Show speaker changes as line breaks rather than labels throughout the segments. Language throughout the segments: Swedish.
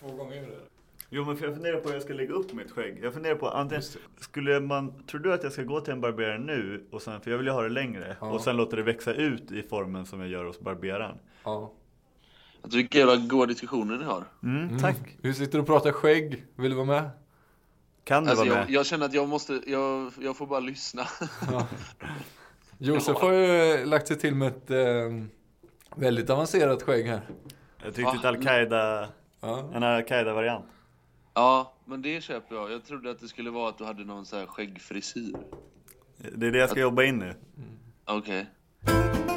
Två gånger jag det.
Jo, men för jag funderar på hur jag ska lägga upp mitt skägg. Jag funderar på antingen, skulle man, tror du att jag ska gå till en barberare nu, och sen, för jag vill ju ha det längre,
Ja.
och sen låta det växa ut i formen som jag gör hos barberaren?
Ja.
Jag tycker vilka jävla goda diskussioner ni har.
Mm, tack.
Vi sitter och pratar skägg. Vill du vara med?
Kan du
Alltså
vara
jag,
med?
jag känner att jag måste, jag, jag får bara lyssna.
Josef har ju lagt sig till med ett eh, väldigt avancerat skägg här.
Jag tyckte ett Al-Qaida,
Ja.
en Al-Qaida-variant.
Ja, men det köper jag. Jag trodde att det skulle vara att du hade någon så här skäggfrisyr.
Det är det jag ska jobba in nu.
Okej.
Ja,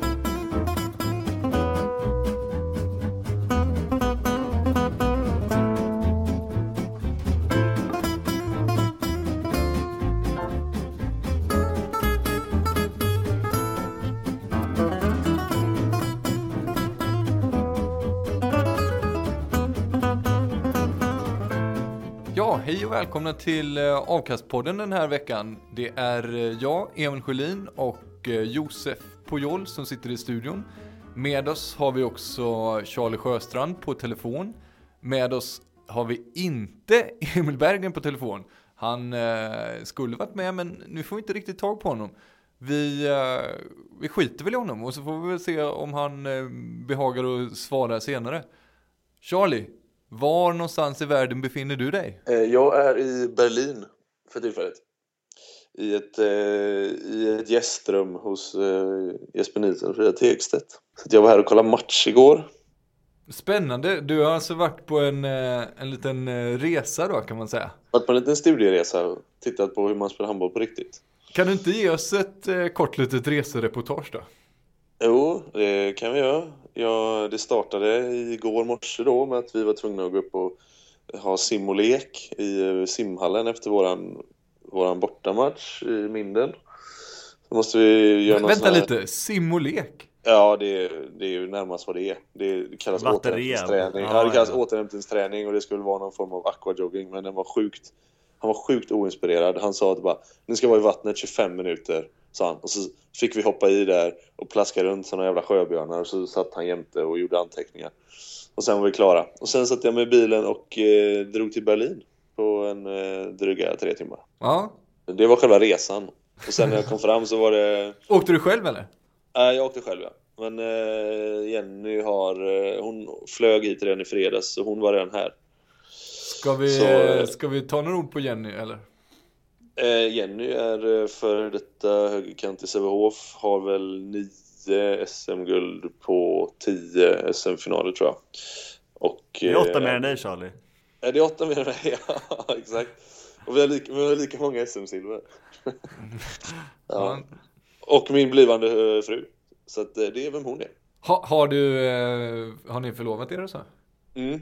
och välkomna till eh, Avkastpodden den här veckan. Det är eh, jag, Emil Sjölin och eh, Josef Pujol som sitter i studion. Med oss har vi också Charlie Sjöstrand på telefon. Med oss har vi inte Emil Berggren på telefon. Han skulle varit med men nu får vi inte riktigt tag på honom. Vi, vi skiter väl i honom och så får vi väl se om han behagar att svara senare. Charlie, var någonstans i världen befinner du dig?
Eh, Jag är i Berlin för tillfället. I ett, eh, i ett gästrum hos eh, Jesper Nilsson och Frida Tegstedt. Så jag var här och kollade match igår.
Spännande. Du har alltså varit på en, en liten resa då kan man säga.
Varit på en liten studieresa och tittat på hur man spelar handboll på riktigt.
Kan du inte ge oss ett kort litet resereportage då?
Jo, det kan vi göra. Ja, det startade igår morse då med att vi var tvungna att gå upp och ha sim och lek i eh, simhallen efter våran, våran bortamatch i Minden. Så måste vi göra någon
Vänta
här...
lite, sim och lek?
Ja, det är, det är ju närmast vad det är. Det, det kallas
Batterier.
återhämtningsträning.
Ja,
Ja, det kallas
ja.
återhämtningsträning och det skulle vara någon form av aquajogging, men den var sjukt... Han var sjukt oinspirerad. Han sa att bara, ni ska vara i vattnet 25 minuter, sa han. Och så fick vi hoppa i där och plaska runt som några jävla sjöbjörnar och så satt han jämte och gjorde anteckningar. Och sen var vi klara. Och sen satte jag mig i bilen och eh, drog till Berlin på en eh, dryga tre timmar.
Ja.
Det var själva resan. Och sen när jag kom fram så var det
Åkte du själv eller?
Nej, jag åkte själv ja. Men eh, Jenny har, eh, hon flög hit redan i fredags så hon var redan här.
Ska vi,
Så,
ska vi ta några ord på Jenny eller?
Eh, Jenny är eh, för detta högerkant i Sävehof, har väl nio SM-guld på tio SM-finaler tror jag. Och,
Det är åtta
eh,
mer än dig Charlie.
Är det åtta mer än mig? Ja, exakt. Och vi har lika, vi har lika många SM-silver. ja.
Ja.
Och min blivande fru. Så att, det är vem hon är.
Ha, har du, har ni förlovat er och så?
Mm.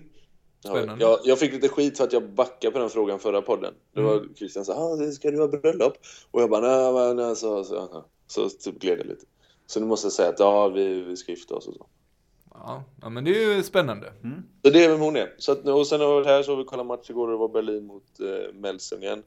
Ja,
Spännande.
Jag, jag fick lite skit för att jag backade på den frågan förra podden. Det var
Mm.
Christian sa ah, ska du ha bröllop? Och jag bara nej, nej, nej så, så, så, så typ gled jag lite. Så nu måste jag säga att ja, vi, vi ska gifta oss och så.
Ja, ja men det är ju spännande.
Så det är vem hon är. Så att, och sen varit här så vi kollat match igår och det var Berlin mot eh, Melsungen.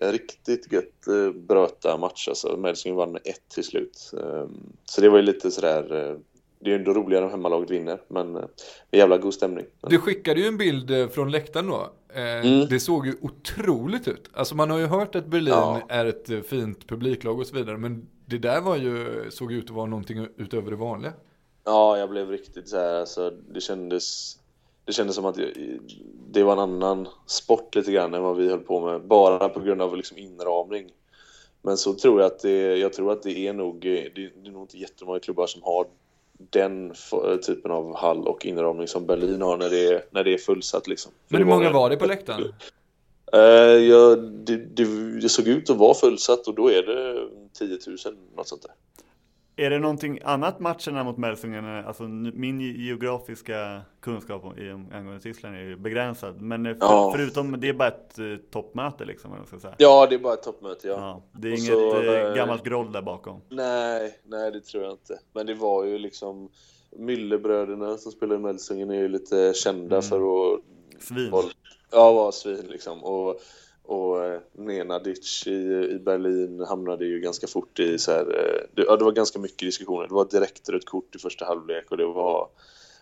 Eh, riktigt gött eh, bröta match alltså. Melsungen vann med ett till slut. Eh, så det var ju lite sådär eh, det är ändå roligare om hemmalaget vinner, men eh, det är jävla god stämning.
Du skickade ju en bild eh, från läktaren då. Eh,
Mm.
Det såg ju otroligt ut. Alltså man har ju hört att Berlin
Ja.
är ett fint publiklag och så vidare. Men det där var ju, såg ut att vara någonting utöver det vanliga.
Ja, jag blev riktigt så här, alltså, det kändes det kändes som att det var en annan sport lite grann än vad vi höll på med, bara på grund av liksom inramning. Men så tror jag att det, jag tror att det är nog, det är nog inte jättemånga klubbar som har den typen av hall och inramning som Berlin har när det är, när det är fullsatt liksom.
Men hur många var det på läktaren?
Uh, ja, det, det, det, såg ut att vara fullsatt och då är det 10 000, något sånt där.
Är det någonting annat matcherna mot Melsungen? Alltså min geografiska kunskap angående Tyskland är ju begränsad. Men för, ja. förutom, det är bara ett uh, toppmöte liksom? Ska säga.
Ja, det är bara ett toppmöte ja. ja
det är och inget så, uh, gammalt groll där bakom?
Nej, nej det tror jag inte. Men det var ju liksom Müllerbröderna som spelar i Melsungen är ju lite kända mm. för att...
Svin.
Ja, vara svin liksom. Och och eh, Nenadic i, i Berlin hamnade ju ganska fort i så här, eh, det, ja, det var ganska mycket diskussioner. Det var direkt rött kort i första halvlek och det var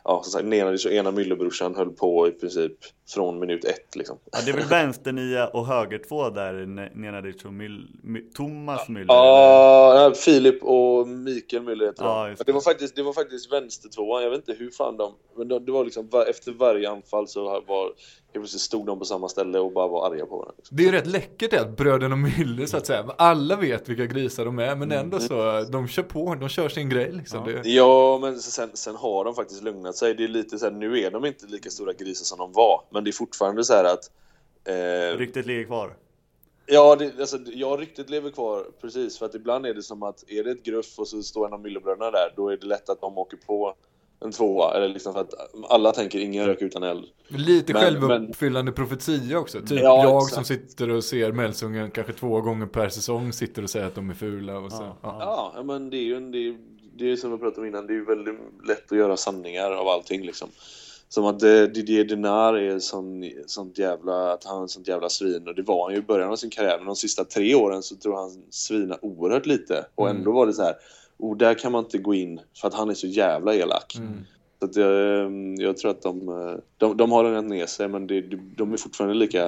ja, som sagt, Nenadic och ena Müllerbrorsan höll på i princip från minut ett liksom.
Ja, det är väl vänsternia och höger två där, Nenadic och Myll, Thomas Müller?
Ja, Filip och Mikael Müller heter ja, de. Det var faktiskt, det var faktiskt vänstertvåan, jag vet inte hur fan de, men det var liksom efter varje anfall så var Helt plötsligt stod de på samma ställe och bara var arga på varandra.
Liksom. Det är ju rätt läckert att bröderna Müller så att säga. Alla vet vilka grisar de är men ändå så, de kör på, de kör sin grej liksom.
Ja, ja men sen, sen har de faktiskt lugnat sig. Det är lite så här, nu är de inte lika stora grisar som de var. Men det är fortfarande så här att...
Eh... Ryktet ligger kvar?
Ja, det, alltså, ja, ryktet lever kvar precis. För att ibland är det som att är det ett gruff och så står en av Müllerbröderna där, då är det lätt att de åker på en tvåa. Eller liksom för att alla tänker ingen rök utan eld.
Lite men, självuppfyllande men... profetia också. Typ ja, jag exakt. som sitter och ser Melsungen kanske två gånger per säsong sitter och säger att de är fula. Och så.
Ja, ja. ja men det är ju en, det är, det är som vi pratade om innan, det är ju väldigt lätt att göra sanningar av allting liksom. Som att eh, Didier Dinar är sån, sånt jävla, att han är sånt jävla svin och det var han ju i början av sin karriär men de sista tre åren så tror jag han svina oerhört lite och ändå mm. var det så här och där kan man inte gå in för att han är så jävla elak. Mm. Så att jag, ehm, jag tror att de, eh, de, de har rätt ner sig men det, de är fortfarande lika,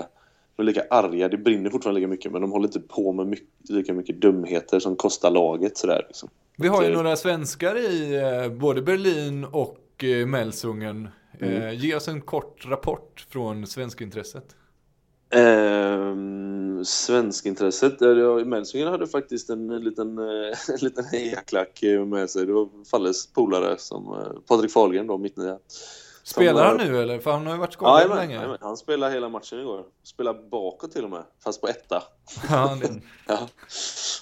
de är lika arga, det brinner fortfarande lika mycket men de håller inte på med mycket, lika mycket dumheter som kostar laget sådär liksom.
Vi har ju några svenskar i eh, både Berlin och eh, Melsungen. Mm. Ge oss en kort rapport från svenskintresset.
Eh, svenskintresset, ja, Melsungen hade faktiskt en, liten, en liten hejaklack med sig. Det var Falles polare som eh, Patrik Fahlgren då, mittnia.
Spelar han nu eller? För han har ju varit skadad ja, länge.
Ja, han spelade hela matchen igår. Spelar bakåt till och med, fast på etta.
Ja, det...
ja.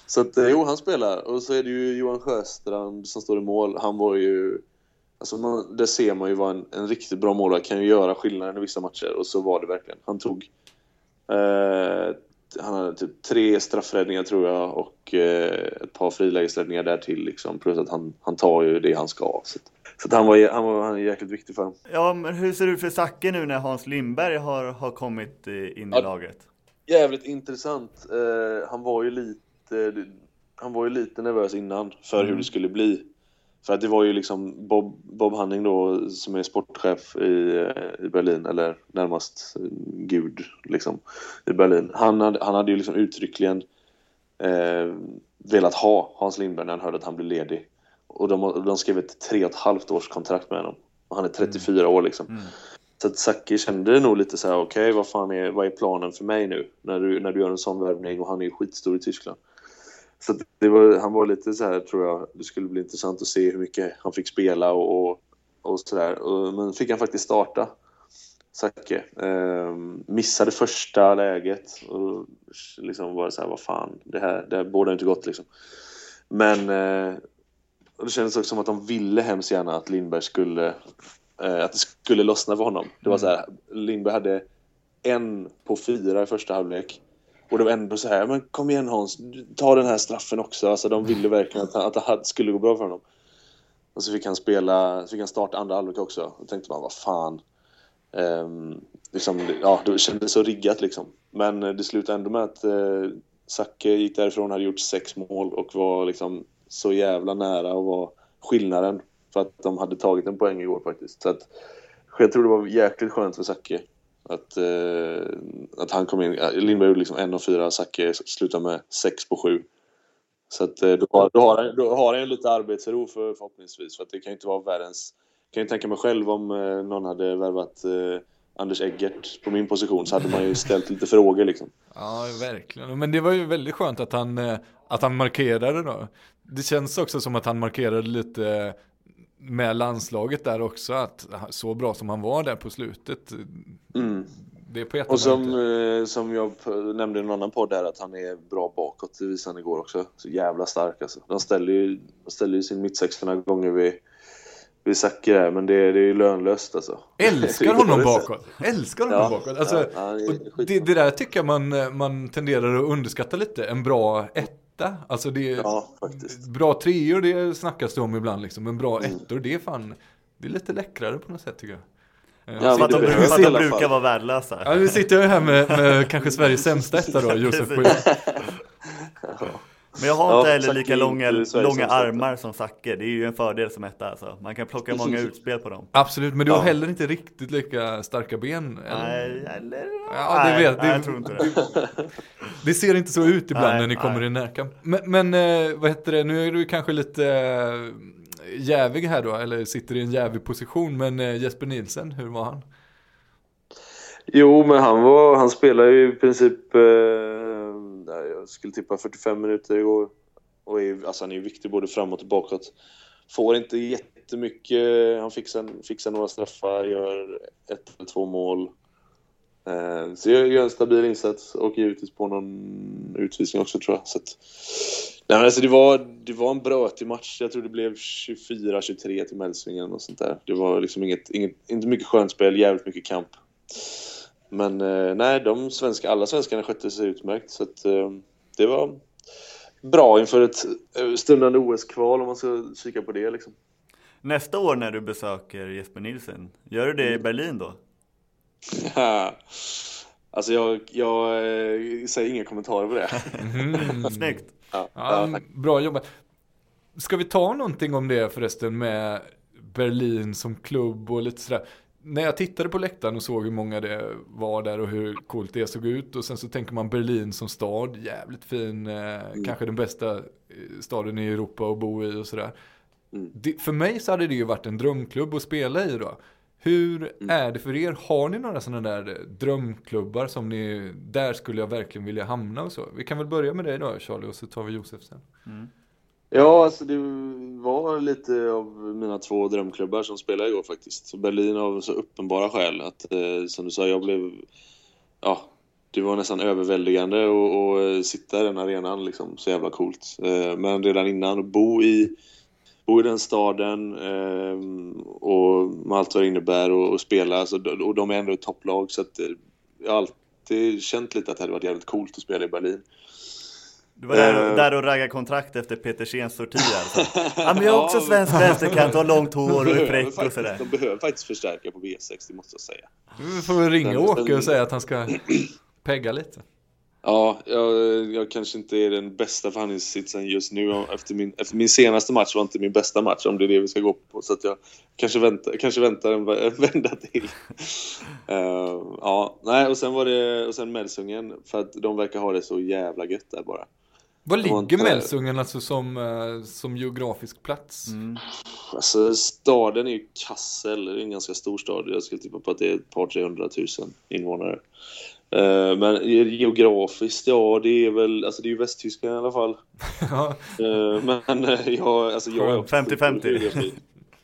Så att, eh, jo, han spelar. Och så är det ju Johan Sjöstrand som står i mål. Han var ju... Alltså man, det ser man ju vad en, en riktigt bra målvakt kan ju göra skillnaden i vissa matcher. Och så var det verkligen. Han tog Eh, han hade typ tre straffräddningar tror jag och eh, ett par frilägesräddningar där till liksom. Plus att han, han tar ju det han ska. Så, så han, var, han, var, han är jäkligt viktig för honom.
Ja, men hur ser det ut för Zacke nu när Hans Lindberg har, har kommit eh, in i laget?
Jävligt intressant. Eh, han var ju lite han var ju lite nervös innan för mm. hur det skulle bli. För att det var ju liksom Bob, Bob Hanning då som är sportchef i, eh, i Berlin, eller närmast gud liksom i Berlin. Han hade, han hade ju liksom uttryckligen eh, velat ha Hans Lindberg när han hörde att han blev ledig. Och de, de skrev ett tre och ett halvt års kontrakt med honom. Och han är 34 mm. år liksom. Mm. Så att Saki kände nog lite så här: okej okay, vad fan är, vad är planen för mig nu? När du, när du gör en sån värvning och han är ju skitstor i Tyskland. Så det var, han var lite så här, tror jag, det skulle bli intressant att se hur mycket han fick spela och, och, och sådär. Men fick han faktiskt starta, Zacke. Eh, missade första läget och liksom var så här, vad fan, det här, det här borde inte gått liksom. Men eh, det kändes också som att de ville hemskt gärna att Lindberg skulle, eh, att det skulle lossna för honom. Det var så här, Lindberg hade en på fyra i första halvlek och det var ändå så här, men kom igen Hans, ta den här straffen också. Alltså de ville verkligen att, att det skulle gå bra för honom. Och så fick han spela, så fick han starta andra halvlek också. Då tänkte man, vad fan. Ehm, liksom, ja, det kändes så riggat liksom. Men eh, det slutade ändå med att eh, Zacke gick därifrån, hade gjort sex mål och var liksom så jävla nära och var skillnaden. För att de hade tagit en poäng igår faktiskt. Så att, jag tror det var jäkligt skönt för Zacke att, eh, att han kom in. Lindberg gjorde liksom en av fyra, Zacke slutade med sex på sju. Så att eh, då har, då har, han, då har han lite arbetsro för, förhoppningsvis. För att det kan ju inte vara världens... Jag kan ju tänka mig själv om eh, någon hade värvat eh, Anders Eggert på min position så hade man ju ställt lite frågor liksom.
Ja, verkligen. Men det var ju väldigt skönt att han, att han markerade då. Det känns också som att han markerade lite med landslaget där också, att så bra som han var där på slutet.
Mm. Det är på Och som, eh, som jag nämnde i en annan podd där, att han är bra bakåt, det visade han igår också. Så jävla stark alltså. De ställer ju, de ställer ju sin mittsex några gånger vid, vid Zacke där, men det, det är ju lönlöst alltså.
Älskar honom bakåt! Älskar honom ja, bakåt! Alltså, ja, det, det, där tycker jag man, man tenderar att underskatta lite, en bra ett etta. Alltså det är
ja, faktiskt.
bra treor det snackas det om ibland liksom. Men bra mm. ettor det är fan, det är lite läckrare på något sätt tycker jag.
Ja, för att de, för de brukar vara värdelösa.
Ja, nu sitter jag här med, med kanske Sveriges sämsta etta då, Josef ja.
Men jag har inte ja, heller lika långa, långa armar som Zacke. Det är ju en fördel som etta alltså. Man kan plocka många utspel på dem.
Absolut, men du har heller inte riktigt lika starka ben.
Eller? Nej, eller?
Ja, det vet,
nej, jag tror inte det.
Det ser inte så ut ibland nej, när ni kommer i närkamp. Men, men eh, vad heter det, nu är du kanske lite äh, jävig här då, eller sitter i en jävig position. Men äh, Jesper Nielsen, hur var han?
Jo, men han var, han spelar ju i princip eh, skulle tippa 45 minuter igår. Och är, alltså han är ju viktig både framåt och bakåt. Får inte jättemycket, han fixar, fixar några straffar, gör ett eller två mål. Eh, så jag gör en stabil insats och givetvis på någon utvisning också tror jag. Så att, nej, alltså det, var, det var en brötig match. Jag tror det blev 24-23 till Mälsvingen och sånt där. Det var liksom inget, inget, inte mycket skönt spel, jävligt mycket kamp. Men eh, nej, de svenska, alla svenskarna skötte sig utmärkt. Så att, eh, det var bra inför ett eh, stundande OS-kval om man ska kika på det. Liksom.
Nästa år när du besöker Jesper Nilsen, gör du det i mm. Berlin då?
alltså jag, jag säger inga kommentarer på det.
Mm. Snyggt!
Ja, ja, bra jobbat. Ska vi ta någonting om det förresten med Berlin som klubb och lite sådär när jag tittade på läktaren och såg hur många det var där och hur coolt det såg ut och sen så tänker man Berlin som stad, jävligt fin, eh, mm. kanske den bästa eh, staden i Europa att bo i och sådär. Mm. Det, för mig så hade det ju varit en drömklubb att spela i då. Hur mm. är det för er? Har ni några sådana där eh, drömklubbar som ni, där skulle jag verkligen vilja hamna och så? Vi kan väl börja med dig då Charlie och så tar vi Josef sen.
Ja, alltså det var lite av mina två drömklubbar som spelade igår faktiskt. Så Berlin av så uppenbara skäl att, eh, som du sa, jag blev... Ja, det var nästan överväldigande att sitta i den arenan liksom. Så jävla coolt. Eh, men redan innan, att bo i, bo i den staden eh, och med allt vad det innebär och, och spela. Alltså, och de är ändå ett topplag så att eh, jag har alltid känt lite att det hade varit jävligt coolt att spela i Berlin.
Du var där, uh, där och raggade kontrakt efter Petersens sorti alltså. Ja men jag är också svensk vänsterkant och har långt hår och är fräck och sådär.
De behöver faktiskt förstärka på V6, det måste jag säga.
Du får väl ringa Åke och säga att han ska pegga lite.
Ja, jag, jag, kanske inte är den bästa förhandlingssitsen just nu. Efter min, efter min senaste match var inte min bästa match, om det är det vi ska gå på. Så att jag kanske väntar, kanske väntar en, en vända till. Uh, ja, nej, och sen var det, och sen Melsungen, för att de verkar ha det så jävla gött där bara.
Var ligger inte... Mälsungen alltså som, eh, som geografisk plats?
Mm. Alltså staden är ju Kassel, det är en ganska stor stad. Jag skulle tippa på att det är ett par 300 000 invånare. Uh, men geografiskt, ja det är väl, alltså det är ju Västtyskland i alla fall. uh, men uh, jag, alltså jag är
50-50.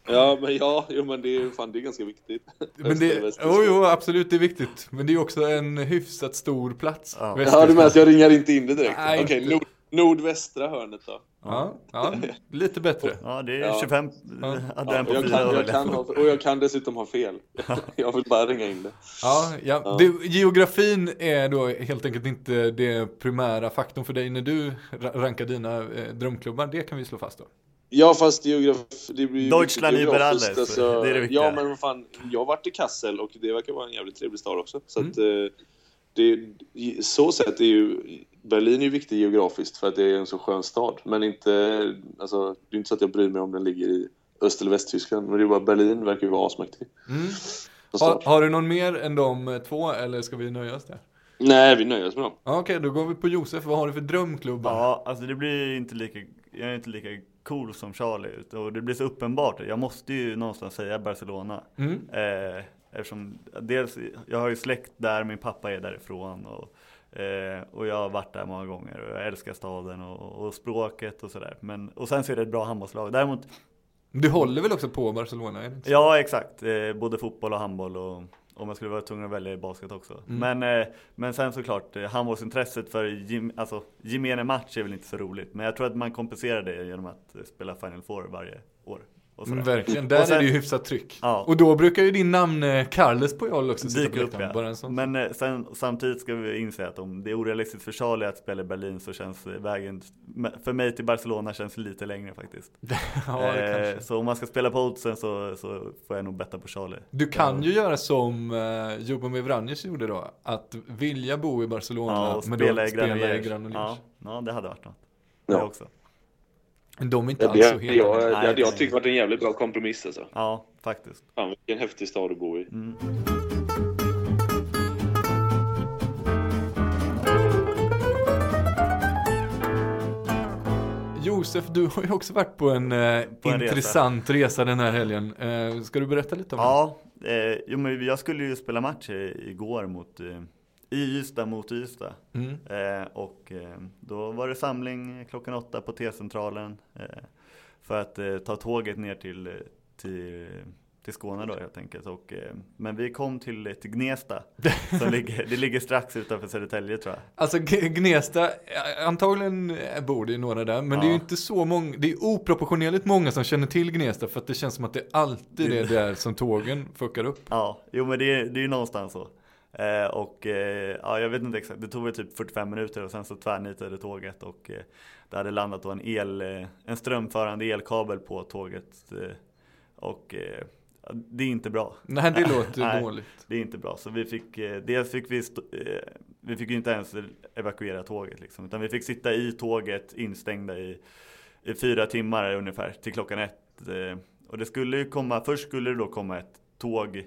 Ja, men ja, jo, men det är, fan, det är ganska viktigt.
Men det, jo, jo, absolut, det är viktigt. Men det är också en hyfsat stor plats.
Ja, ja du menar att jag ringar inte in det direkt? Okej, okay, nordvästra hörnet då.
Ja, ja, lite bättre.
Ja, det är 25 ja. ja,
och, jag kan, jag kan ha, och jag kan dessutom ha fel. jag vill bara ringa in det.
Ja, ja. ja. Det, geografin är då helt enkelt inte det primära faktorn för dig när du rankar dina eh, drömklubbar. Det kan vi slå fast då.
Ja, fast geografi... Det
blir Deutschland über alles. Alltså, det är det
viktiga. Ja, men vad fan. Jag har varit i Kassel och det verkar vara en jävligt trevlig stad också. Så mm. att, eh, det, så sett är ju Berlin är ju viktig geografiskt för att det är en så skön stad. Men inte, alltså, det är inte så att jag bryr mig om den ligger i Öst eller Västtyskland. Men det är bara Berlin verkar ju vara asmäktig. Mm.
Har, har, du någon mer än de två eller ska vi nöja oss där?
Nej, vi nöjer oss med dem.
Ja, Okej, då går vi på Josef. Vad har du för drömklubbar?
Ja, alltså det blir inte lika, jag är inte lika cool som Charlie. Och det blir så uppenbart. Jag måste ju någonstans säga Barcelona.
Mm.
Eh, eftersom dels, jag har ju släkt där, min pappa är därifrån. Och, eh, och jag har varit där många gånger och jag älskar staden och, och språket och sådär. Men, och sen så är det ett bra handbollslag. Däremot,
Du håller väl också på Barcelona?
Ja exakt, eh, både fotboll och handboll. Och, om jag skulle vara tvungen att välja basket också.
Mm.
Men, eh, men sen såklart, eh, handbollsintresset för gem, alltså, gemene match är väl inte så roligt. Men jag tror att man kompenserar det genom att eh, spela Final Four varje år.
Mm, verkligen, där
Och sen-
är det ju hyfsat tryck.
Ja.
Och då brukar ju din namn eh, Carles Puyol också
Dyker upp
läktaren. Bara en sån.
Men eh, sen, samtidigt ska vi inse att om det är orealistiskt för Charlie att spela i Berlin så känns eh, vägen för mig till Barcelona känns lite längre faktiskt.
ja,
Eh,
kanske.
så om man ska spela på oddsen så, så får jag nog betta på Charlie.
Du kan ju göra som uh, Jobomir Vranjes gjorde då. Att vilja bo i Barcelona
Ja, och
men
spela
då
i
spela i
Granollers. Ja, ja, det hade varit något.
Ja.
Det också.
De är inte
Det,
alls så hela.
jag, det hade jag
det-
tyckt varit en jävligt bra kompromiss alltså.
Ja, faktiskt.
Fan vilken häftig stad att bo i.
Mm.
Josef, du har ju också varit på en, eh,
På en
intressant resa. den här helgen. Eh, ska du berätta lite om
Ja, eh, jo, men jag skulle ju spela match eh, igår mot eh, i Ystad mot Ystad.
Mm.
Eh, och eh, då var det samling klockan åtta på T-centralen eh, för att eh, ta tåget ner till, till, till Skåne då helt enkelt. Och, eh, men vi kom till, eh, till Gnesta, som ligger, det ligger strax utanför Södertälje tror jag.
Alltså Gnesta, antagligen bor det ju några där, men det är ju
Ja.
inte så många, det är oproportionerligt många som känner till Gnesta för att det känns som att det alltid är där som tågen fuckar upp.
Ja, jo men det, är- det är ju någonstans så. Eh, och eh, ja, jag vet inte exakt, det tog väl typ 45 minuter och sen så tvärnitade tåget och eh, det hade landat då en, el, eh, en strömförande elkabel på tåget. Eh, och eh, det är inte bra.
Nej, det låter
Nej.
dåligt.
Det är inte bra. Så vi fick, dels fick vi, vi fick ju inte ens evakuera tåget liksom, utan vi fick sitta i tåget instängda i, i fyra timmar ungefär till klockan ett. Och det skulle ju komma, först skulle det då komma ett tåg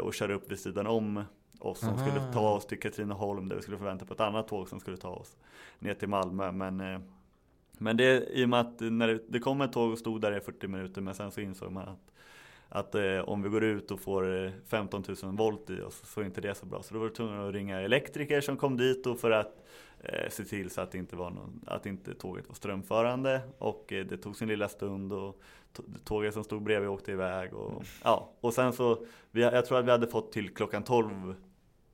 och köra upp vid sidan om oss som
Aha.
skulle ta oss till Katrineholm där vi skulle få vänta på ett annat tåg som skulle ta oss ner till Malmö. Men, eh, men det i och med att när det, det kom ett tåg och stod där i 40 minuter men sen så insåg man att att eh, om vi går ut och får eh, 15 000 volt i oss så är inte det så bra. Så då var vi tvungna att ringa elektriker som kom dit och för att eh, se till så att det inte var någon, att inte tåget var strömförande och eh, det tog sin lilla stund och tåget som stod bredvid åkte iväg och ja, och sen så vi, jag tror att vi hade fått till klockan 12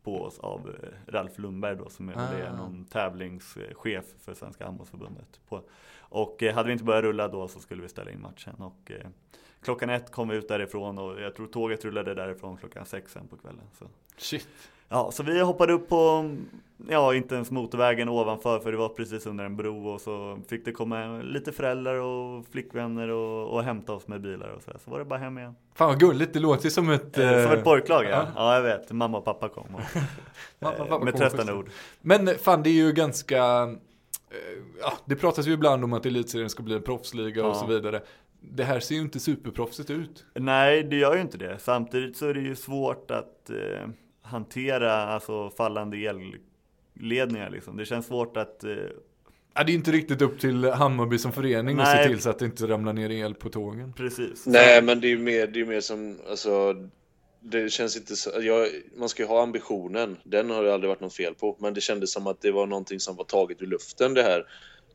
på oss av eh, Ralf Lundberg då som är,
Ah.
är någon tävlingschef för Svenska handbollsförbundet. Och eh, hade vi inte börjat rulla då så skulle vi ställa in matchen och eh, klockan ett kom vi ut därifrån och jag tror tåget rullade därifrån klockan sex sen på kvällen. Så.
Shit.
Ja, så vi hoppade upp på, ja inte ens motorvägen ovanför för det var precis under en bro och så fick det komma lite föräldrar och flickvänner och, och hämta oss med bilar och så här. Så var det bara hem igen.
Fan vad gulligt, det låter ju som ett...
Eh, Som
eh,
ett pojklag ja.
ja.
ja. jag vet. Mamma och pappa kom. Och,
Mamma och
eh,
pappa
med
kom
tröstande ord.
Men fan det är ju ganska, eh, ja det pratas ju ibland om att elitserien ska bli en proffsliga och
Ja.
så vidare. Det här ser ju inte superproffsigt ut.
Nej, det gör ju inte det. Samtidigt så är det ju svårt att eh, hantera alltså, fallande elledningar. Liksom. Det känns svårt att... Eh,
Ja, det är inte riktigt upp till Hammarby som förening att se
Nej.
till så att det inte ramlar ner el på tågen.
precis.
Nej, men det är ju mer, det är ju mer som, alltså, det känns inte så, jag, man ska ju ha ambitionen, den har det aldrig varit något fel på, men det kändes som att det var någonting som var taget ur luften det här.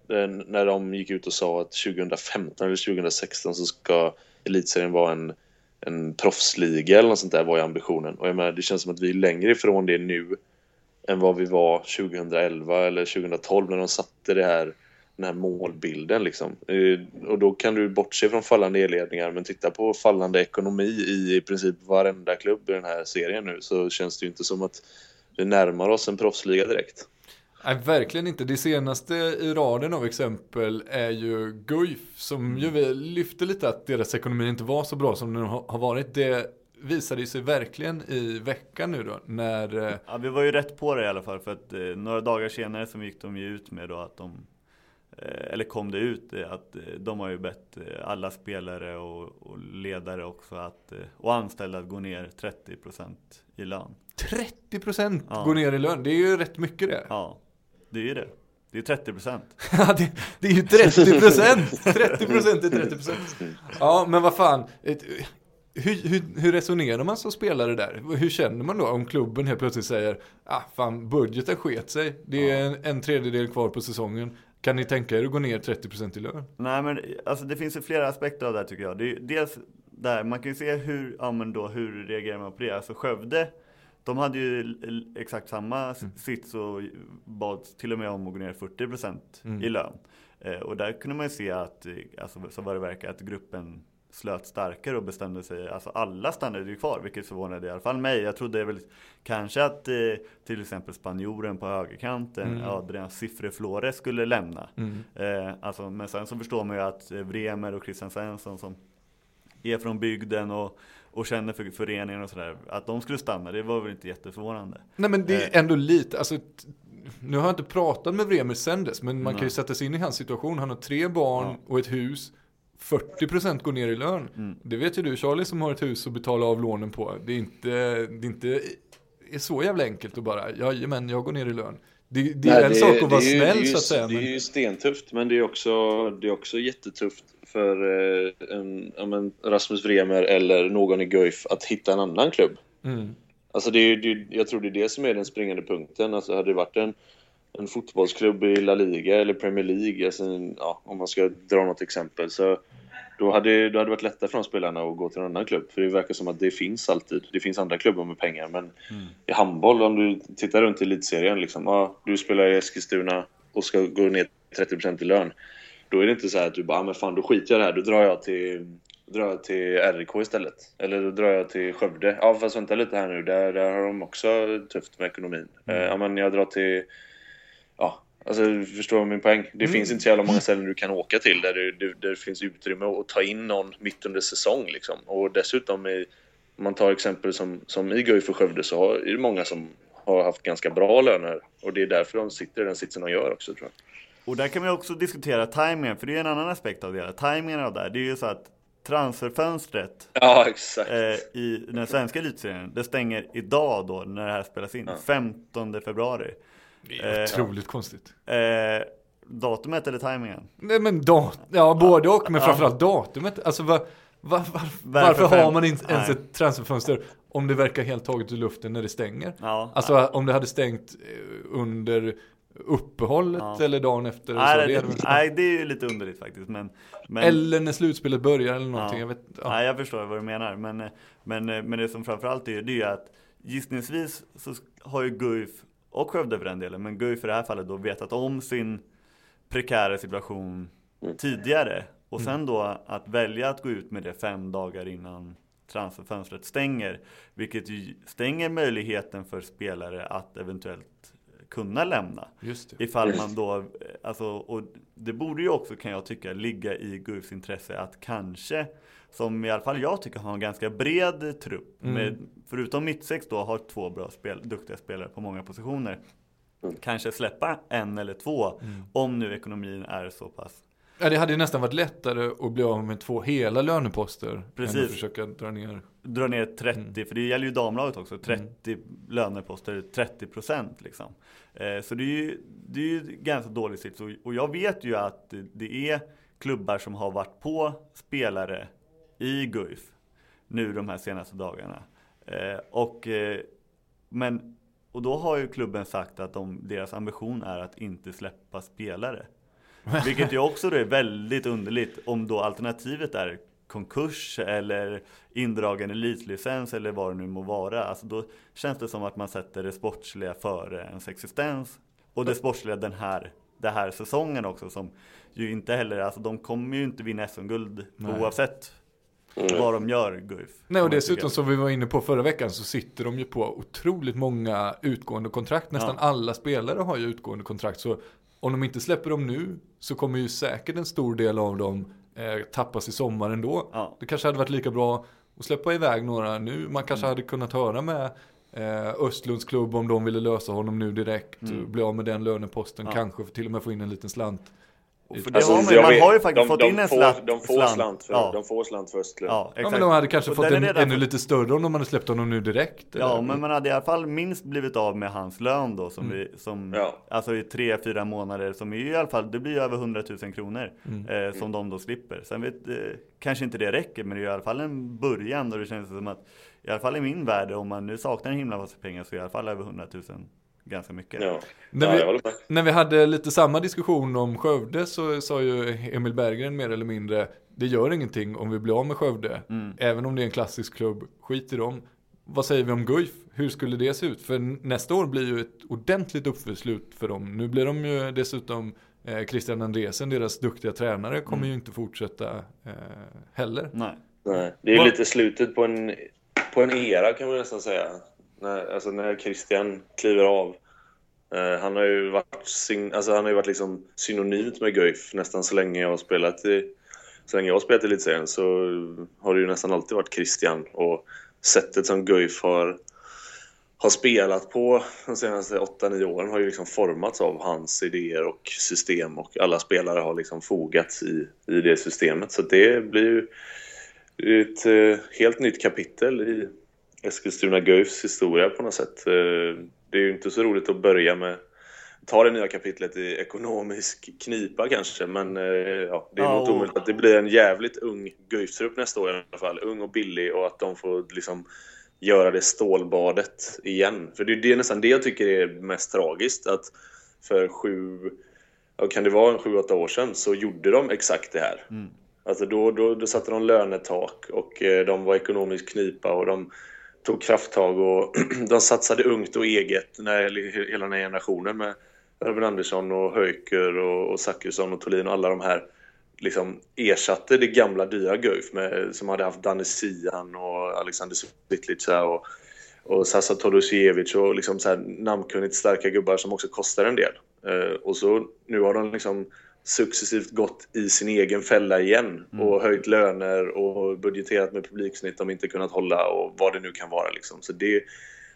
Den- När de gick ut och sa att 2015 eller 2016 så ska elitserien vara en, en proffsliga eller något sånt där var ju ambitionen. Och jag menar, det känns som att vi är längre ifrån det nu än vad vi var 2011 eller 2012 när de satte det här, den här målbilden. Liksom. Eh, och då kan du bortse från fallande elledningar men titta på fallande ekonomi i i princip varenda klubb i den här serien nu så känns det ju inte som att vi närmar oss en proffsliga direkt.
Nej, verkligen inte. Det senaste i raden av exempel är ju Guif som ju vi lyfte lite att deras ekonomi inte var så bra som den har varit. Det visade sig verkligen i veckan nu då när eh,
Ja, vi var ju rätt på det i alla fall för att eh, några dagar senare så gick de ju ut med då att de eh, eller kom det ut eh, att eh, de har ju bett eh, alla spelare och, och ledare också att, och anställda att gå ner 30% i lön.
30%
Ja.
går ner i lön, det är ju rätt mycket det.
Ja, det är ju det. Det är 30%.
Ja, det, det är ju 30 procent! 30 procent är 30 procent. Ja, men vad fan. Hur, hur, hur resonerar man som spelare där? Hur känner man då om klubben helt plötsligt säger ah, fan budgeten sket sig. Det är en, en tredjedel kvar på säsongen. Kan ni tänka er att gå ner 30 procent i lön?
Nej men alltså det finns ju flera aspekter av det här tycker jag. Det är dels där, man kan ju se hur, ja men då, hur reagerar man på det? Alltså Skövde, de hade ju exakt samma s- sits och bad till och med om att gå ner 40% i lön. Eh, och där kunde man ju se att, eh, alltså så vad det verkar, att gruppen slöt starkare och bestämde sig, alltså alla stannade ju kvar, vilket förvånade i alla fall mig. Jag trodde väl kanske att eh, till exempel spanjoren på högerkanten, Adrian Siffre Flores skulle lämna. Eh, alltså, men sen så förstår man ju att eh, Bremer och Christian Svensson som är från bygden och, och känner för föreningen och sådär, att de skulle stanna, det var väl inte jätteförvånande.
Nej men det
Eh.
är ändå lite, alltså nu har jag inte pratat med Vremer sen dess, men man kan ju sätta sig in i hans situation. Han har tre barn och ett hus. 40% går ner i lön.
Mm.
Det vet ju du Charlie som har ett hus att betala av lånen på. Det är inte, det är inte är så jävla enkelt att bara, jajamän jag går ner i lön. Det, det är
Nej,
en sak att vara
det är ju-
snäll
det är ju,
så att säga.
Det
Men,
är ju stentufft, men det är också, det är också jättetufft för eh, en, men Rasmus Vremer eller någon i Guif att hitta en annan klubb.
mm,
Alltså det är, det, jag tror det är det som är den springande punkten. Alltså hade det varit en, en fotbollsklubb i La Liga eller Premier League, alltså, en- ja, om man ska dra något exempel, så då hade, då hade det varit lättare för de spelarna att gå till en annan klubb. För det verkar som att det finns alltid. Det finns andra klubbar med pengar. Men i handboll, om du tittar runt i elitserien, liksom, ja, du spelar i Eskilstuna och ska gå ner 30% i lön. Då är det inte så här att du bara, ah, men fan då skiter jag i det här, då drar jag till drar jag till RIK istället. Eller då drar jag till Skövde. Ja fast vänta lite här nu, där, där har de också tufft med ekonomin. Eh, ja men jag drar till... Ja, alltså du förstår min poäng. Det finns inte så jävla många ställen du kan åka till där det, där det finns utrymme att ta in någon mitt under säsong liksom. Och dessutom i, om man tar exempel som, som i Guif och Skövde så har- är det många som har haft ganska bra löner. Och det är därför de sitter i den sitsen de gör också tror jag.
Och där kan vi också diskutera tajmingen, för det är en annan aspekt av det hela. Tajmingen av det här, det är ju så att transferfönstret
Ja,
eh, i den svenska elitserien, det stänger idag då när det här spelas in, 15 februari.
Det är
Eh,
otroligt konstigt.
Eh, datumet eller tajmingen?
Nej men dat ja både och, men framförallt datumet. Alltså var, var, var, varför har
fem-
man inte ens
Nej.
ett transferfönster om det verkar helt taget ur luften när det stänger?
Ja.
Alltså om det hade stängt eh, under uppehållet
Ja.
eller dagen efter.
Nej,
så,
det,
det
nej, det är ju lite underligt faktiskt. Men, men,
Eller när slutspelet börjar eller någonting.
Ja.
Jag vet, ja.
Nej, jag förstår vad du menar. Men, eh, men, eh, men det som framförallt är, det är ju att gissningsvis så har ju Guif, och Skövde för den delen, men Guif i det här fallet då vetat om sin prekära situation tidigare. Och sen då att välja att gå ut med det fem dagar innan transferfönstret stänger. Vilket stänger möjligheten för spelare att eventuellt kunna lämna.
Just det.
Ifall man då, alltså, och det borde ju också kan jag tycka ligga i Guifs intresse att kanske, som i alla fall jag tycker har en ganska bred trupp, med, förutom mittsex då har två bra spel, duktiga spelare på många positioner. Kanske släppa en eller två, om nu ekonomin är så pass.
Ja, det hade ju nästan varit lättare att bli av med två hela löneposter. Än
Precis.
att försöka dra ner.
Dra ner 30, för det gäller ju damlaget också, 30 löneposter, 30 procent liksom. Eh, så det är ju, det är ju ganska dålig sits. Och, och jag vet ju att det- det är klubbar som har varit på spelare i Guif nu de här senaste dagarna. Eh, och, eh, men, och då har ju klubben sagt att de, deras ambition är att inte släppa spelare. Vilket ju också då är väldigt underligt om då alternativet är konkurs eller indragen elitlicens eller vad det nu må vara. Alltså då känns det som att man sätter det sportsliga före ens existens. Och det sportsliga den här, den här säsongen också som ju inte heller, alltså de kommer ju inte vinna SM-guld oavsett vad de gör Guif.
Nej, och dessutom som vi var inne på förra veckan så sitter de ju på otroligt många utgående kontrakt. Nästan
Ja.
alla spelare har ju utgående kontrakt. Så om de inte släpper dem nu så kommer ju säkert en stor del av dem eh, tappas i sommar ändå.
Ja.
Det kanske hade varit lika bra att släppa iväg några nu. Man kanske
Mm.
hade kunnat höra med eh, Östlunds klubb om de ville lösa honom nu direkt. Bli av med den löneposten.
Mm. Ja.
Kanske till och med få in en liten slant.
För
Alltså,
har man, man
vet,
har ju faktiskt
de,
fått
de
in en
får,
slant.
De får slant, för,
ja.
de får slant för Östlund.
Ja,
Ja men de hade kanske
Och
fått en ännu lite större om de hade släppt honom nu direkt.
Ja,
eller?
men man hade i alla fall minst blivit av med hans lön då som vi, som,
Ja.
alltså i tre, fyra månader som är i alla fall, det blir ju över 100 000 kronor
Mm.
eh, som de då slipper. Sen vet, eh, kanske inte det räcker, men det är i alla fall en början och det känns som att, i alla fall i min värld, om man nu saknar en himla massa pengar så är i alla fall över 100 000 ganska mycket.
Ja,
När
ja
vi-
med.
När vi hade lite samma diskussion om Skövde så sa ju Emil Berggren mer eller mindre Det gör ingenting om vi blir av med Skövde
Mm.
Även om det är en klassisk klubb, skit i dem Vad säger vi om Guif? Hur skulle det se ut? För nästa år blir ju ett ordentligt uppslut för dem Nu blir de ju dessutom eh, Christian Andresen, deras duktiga tränare, kommer
Mm.
ju inte fortsätta eh, heller
Nej.
Nej, det är
Vad-
lite slutet på en, på en era kan man nästan säga. När, alltså när Christian kliver av. Eh, han har ju varit, syn, alltså han har ju varit liksom synonymt med Guif nästan så länge jag har spelat i så länge jag har spelat i elitserien så har det ju nästan alltid varit Christian och sättet som Guif har, har spelat på de senaste 8-9 åren har ju liksom formats av hans idéer och system och alla spelare har liksom fogats i, i det systemet så det blir ju ett eh, helt nytt kapitel i Eskilstuna Guifs historia på något sätt. Eh, det är ju inte så roligt att börja med ta det nya kapitlet i ekonomisk knipa kanske, men eh, ja, det är
Ja,
nog omöjligt att det blir en jävligt ung Guif-trupp nästa år i alla fall. Ung och billig och att de får liksom göra det stålbadet igen. För det, det är nästan det jag tycker är mest tragiskt, att för sju, ja, kan det vara en sju, åtta år sedan så gjorde de exakt det här. Alltså då, då, då satte de lönetak och eh, de var ekonomiskt knipa och de tog krafttag och de satsade ungt och eget när hela den här generationen med Örben Andersson och Höjker och, och Zachrisson och Tholin och alla de här liksom ersatte det gamla dyra Guif med, som hade haft Danne Sian och Alexander Svitlica och, och Sasa Todosiewicz och liksom så här namnkunnigt starka gubbar som också kostar en del. Eh, och så nu har de liksom successivt gått i sin egen fälla igen och höjt löner och budgeterat med publiksnitt de inte kunnat hålla och vad det nu kan vara liksom. Så det,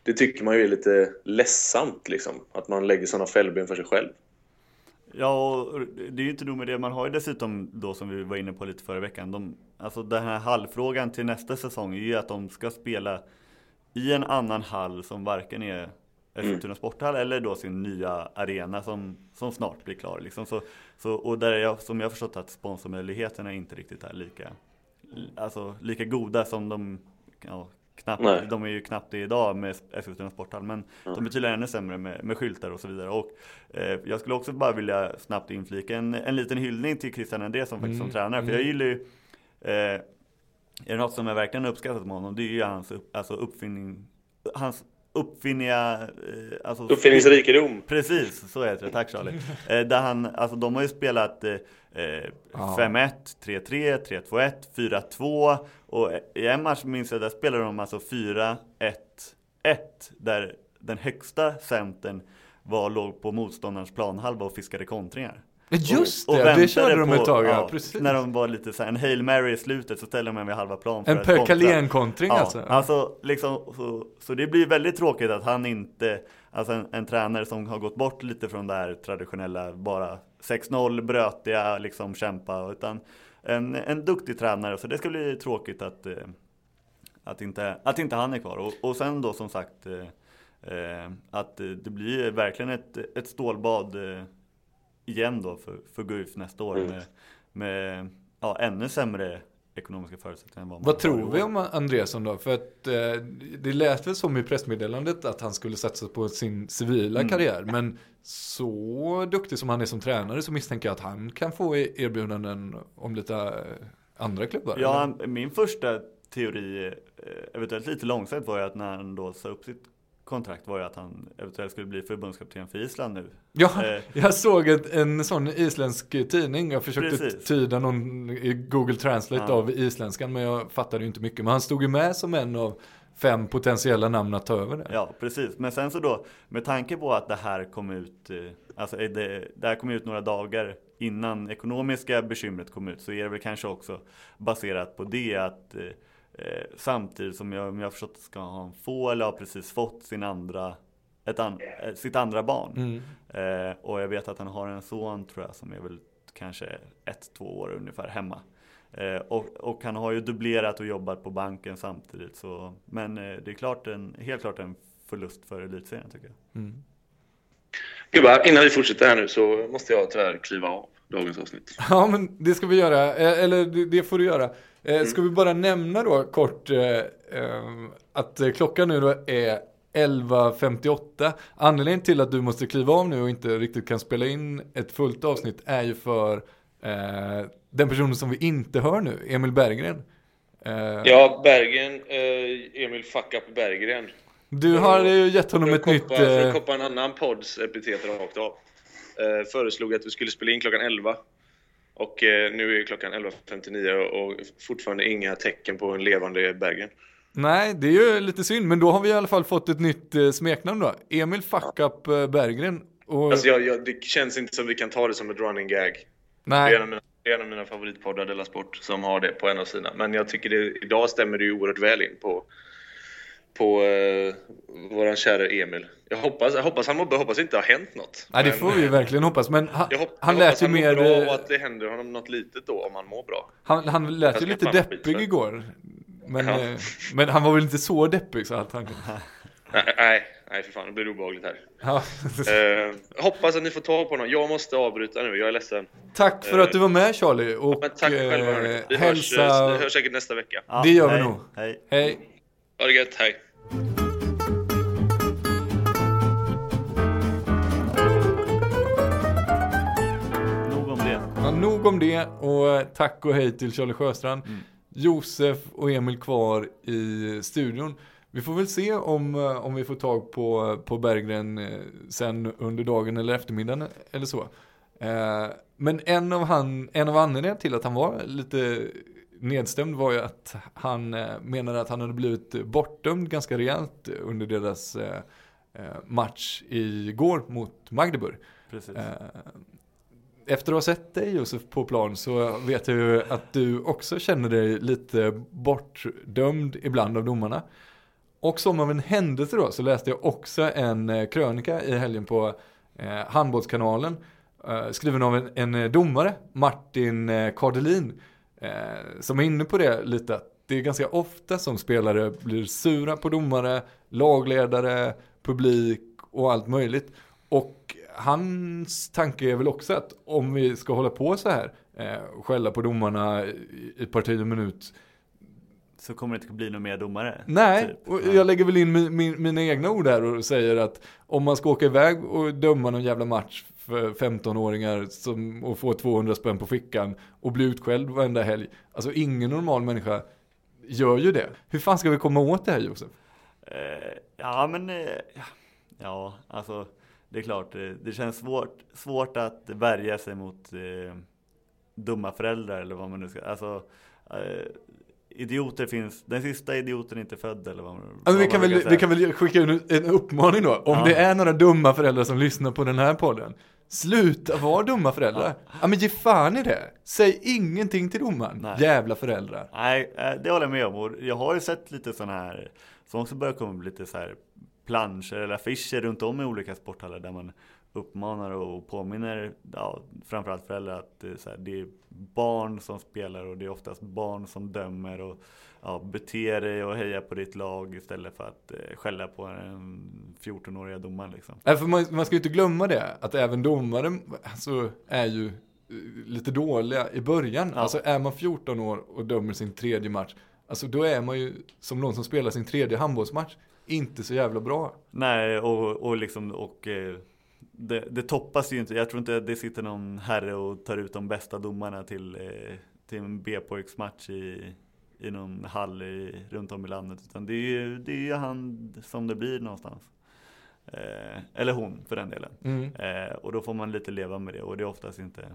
det tycker man ju är lite ledsamt liksom, att man lägger sådana fällben för sig själv.
Ja, och det är ju inte nog med det. Man har ju dessutom då som vi var inne på lite förra veckan. De, alltså den här hallfrågan till nästa säsong är ju att de ska spela i en annan hall som varken är Eskilstuna sporthall eller då sin nya arena som, som snart blir klar. Liksom. Så, så, och där jag, som jag har förstått att sponsormöjligheterna inte riktigt är lika, alltså, lika goda som de ja, knappt,
Nej.
de är ju knappt det idag med Eskilstuna sporthall men de är tydligen ännu sämre med, med skyltar och så vidare. Och, eh, jag skulle också bara vilja snabbt inflika en, en liten hyllning till Christian André som faktiskt som tränare. För jag gillar ju eh, är det något som jag verkligen uppskattat med honom, det är ju hans upp, alltså uppfinning, hans uppfinniga, eh, alltså
Uppfinningsrikedom.
Precis, så heter det. Tack Charlie. Eh, där han, alltså de har ju spelat eh, eh, 5-1, 3-3, 3-2-1, 4-2 och i en match minns jag, där spelade de alltså 4-1-1 där den högsta centern var, låg på motståndarens planhalva och fiskade kontringar.
Just
Och
det, det
väntade
körde de ett tag ja, precis
När de var lite såhär, en Hail Mary i slutet så ställde de en vid halva plan för
En
kontra.
Carlén-kontring
Ja,
alltså
alltså liksom, så, så det blir väldigt tråkigt att han inte, alltså en, en tränare som har gått bort lite från det här traditionella, bara 6-0, brötiga, liksom kämpa, utan en, en duktig tränare, så det ska bli tråkigt att, eh, att, inte, att inte han är kvar. Och, och sen då som sagt, eh, eh, att det blir verkligen ett, ett stålbad igen då för, för Guif nästa år med, med ja, ännu sämre ekonomiska förutsättningar än vad man
Vad tror vi om Andreasson då? För att eh, det lät väl som i pressmeddelandet att han skulle satsa på sin civila
Mm.
karriär. Men så duktig som han är som tränare så misstänker jag att han kan få erbjudanden om lite eh, andra klubbar. eller?
Ja, min första teori, eh, eventuellt lite långsamt, var ju att när han då sa upp sitt kontrakt var ju att han eventuellt skulle bli förbundskapten för Island nu.
Ja,
Eh.
jag såg ett, en sån isländsk tidning. Jag försökte
Precis.
tyda någon Google Translate
Ja.
av isländskan men jag fattade ju inte mycket. Men han stod ju med som en av fem potentiella namn att ta över det.
Ja, precis. Men sen så då, med tanke på att det här kom ut, eh, alltså eh, det, det här kom ut några dagar innan ekonomiska bekymret kom ut, så är det väl kanske också baserat på det att eh, samtidigt som jag, om jag har förstått ska han få eller har precis fått sin andra, ett an, eh, sitt andra barn.
Mm.
Eh, och jag vet att han har en son tror jag som är väl kanske ett, två år ungefär hemma. Eh, och, och han har ju dubblerat och jobbat på banken samtidigt. Så, men eh, det är klart en, helt klart en förlust för elitserien tycker jag.
Mm.
Gubbar, innan vi fortsätter här nu så måste jag tyvärr kliva av dagens avsnitt.
Ja, men det ska vi göra. Eh, Eller det- det får du göra. Eh, Ska vi bara nämna då kort eh, eh, att klockan nu då är 11.58. Anledningen till att du måste kliva av nu och inte riktigt kan spela in ett fullt avsnitt är ju för eh, den personen som vi inte hör nu, Emil Berggren. Eh,
Ja, Bergen, eh, Emil Fuck Up Berggren.
Du har ju gett honom ett
att
nytt...
koppa, för att koppa en annan podds epitet rakt av. Föreslog att vi skulle spela in klockan 11. Och eh, nu är klockan 11.59 och fortfarande inga tecken på en levande Bergen.
nej, det är ju lite synd, men då har vi i alla fall fått ett nytt eh, smeknamn då. Emil Fuck Up eh, Berggren. Och,
Alltså jag, jag, det känns inte som vi kan ta det som ett running gag. Det är
nej,
en av mina, en av mina favoritpoddar, Della Sport, som har det på en av sina. Men jag tycker det, idag stämmer det ju oerhört väl in på, på uh, våran kära Emil. Jag hoppas, jag hoppas han mår bra, hoppas inte det har hänt något.
nej, det får vi ju verkligen hoppas. Men han,
Jag, hopp,
han
jag
lät
hoppas
ju
han mår
mer...
bra
eh,
och att det händer honom något litet då om han mår bra.
Han, han lät ju lite deppig igår. Men,
Ja.
eh, men han var väl inte så deppig så att han...
Nej, nej, nej för fan, det blir obehagligt här.
Ja.
Eh, hoppas att ni får tag på honom. Jag måste avbryta nu, jag är ledsen.
Tack för att du var med Charlie och
Men tack själva
eh,
Vi hörs,
hälsa...
eh, vi hörs säkert nästa vecka.
Ja,
Det gör vi
hej,
nog.
Hej.
Hej.
Ha det gött, hej.
Nog om det.
Ja, nog om det och eh, tack och hej till Charlie Sjöstrand. Josef och Emil kvar i studion. Vi får väl se om, eh, om vi får tag på, på Berggren eh, sen under dagen eller eftermiddagen eller så. Men en av, han, en av anledningarna till att han var lite nedstämd var ju att han eh, menade att han hade blivit bortdömd ganska rejält under deras eh, eh, match igår mot Magdeburg.
Precis.
Efter att ha sett dig Josef på plan så vet jag ju att du också känner dig lite bortdömd ibland av domarna. Och som av en händelse då så läste jag också en krönika i helgen på Handbollskanalen. Skriven av en, en domare, Martin Kardelin. Eh, som är inne på det lite att det är ganska ofta som spelare blir sura på domare, lagledare, publik och allt möjligt. Och hans tanke är väl också att om vi ska hålla på så här, eh, skälla på domarna i ett par tio minut.
Så kommer det inte bli någon mer domare?
Nej,
typ.
och
Ja.
jag lägger väl in min, min, mina egna ord här och säger att om man ska åka iväg och döma någon jävla match 15-åringar som, och få 200 spänn på fickan och bli utskälld varenda helg. Alltså ingen normal människa gör ju det. Hur fan ska vi komma åt det här Josef?
Eh, ja men, eh, ja, alltså det är klart, det, det känns svårt, svårt att värja sig mot eh, dumma föräldrar eller vad man nu ska, alltså eh, idioter finns, den sista idioten är inte född eller vad man,
Alltså,
vad
vi,
man
kan väl,
brukar
vi kan väl skicka ut en uppmaning då. Om
Ja.
det är några dumma föräldrar som lyssnar på den här podden. Sluta vara dumma föräldrar. Ja. men ge fan i det. Säg ingenting till domaren.
Nej.
Jävla föräldrar.
Nej, eh, det håller jag med om. Och jag har ju sett lite sådana här, som också börjar komma lite så här planscher eller affischer runt om i olika sporthallar där man uppmanar och påminner ja, framförallt föräldrar att det är, så här, det är barn som spelar och det är oftast barn som dömer och ja, bete dig och heja på ditt lag istället för att eh, skälla på den 14-åriga domaren liksom.
Nej, för man, man ska ju inte glömma det. Att även domare alltså, är ju eh, lite dåliga i början.
Ja.
Alltså är man 14 år och dömer sin tredje match. Alltså då är man ju som någon som spelar sin tredje handbollsmatch. Inte så jävla bra.
Nej, och, och liksom och eh, det, det toppas ju inte. Jag tror inte det sitter någon herre och tar ut de bästa domarna till, eh, till en B-pojksmatch i, i någon hall i, runt om i landet. Utan det är ju det är ju han som det blir någonstans. Eh, eller hon för den delen.
Mm.
Eh, och då får man lite leva med det. Och det är oftast inte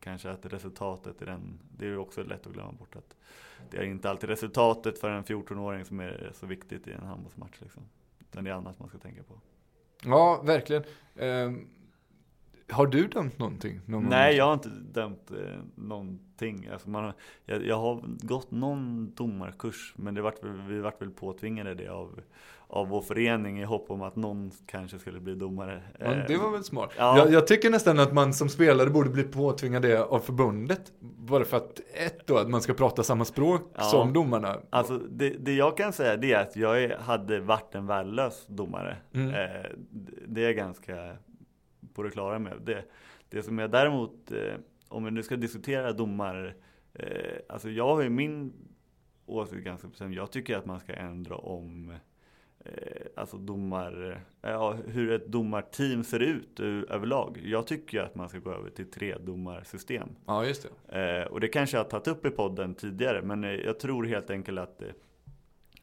kanske att resultatet i den, det är ju också lätt att glömma bort att det är inte alltid resultatet för en 14-åring som är så viktigt i en handbollsmatch. Liksom. Utan det är annat man ska tänka på.
Ja, verkligen. Ehm, Har du dömt någonting? Någon?
Nej, jag har inte dömt eh, någonting. Alltså man har, jag, jag har gått någon domarkurs, men det vart, vi vart väl påtvingade det av, av vår förening i hopp om att någon kanske skulle bli domare.
Ja,
Eh,
det var väl smart.
Ja.
Jag, jag tycker nästan att man som spelare borde bli påtvingad det av förbundet. Bara för att, ett då, att man ska prata samma språk
Ja.
som domarna.
Alltså det, det jag kan säga det är att jag hade varit en värdelös domare.
Mm.
Eh, det- är ganska på det klara med. Det, det som jag däremot, eh, om vi nu ska diskutera domar, eh, alltså jag har ju min åsikt ganska bestämd. Jag tycker att man ska ändra om eh, alltså domar, ja, hur ett domarteam ser ut överlag. Jag tycker att man ska gå över till tre domarsystem.
Ja, just det.
Och det kanske jag har tagit upp i podden tidigare, men jag tror helt enkelt att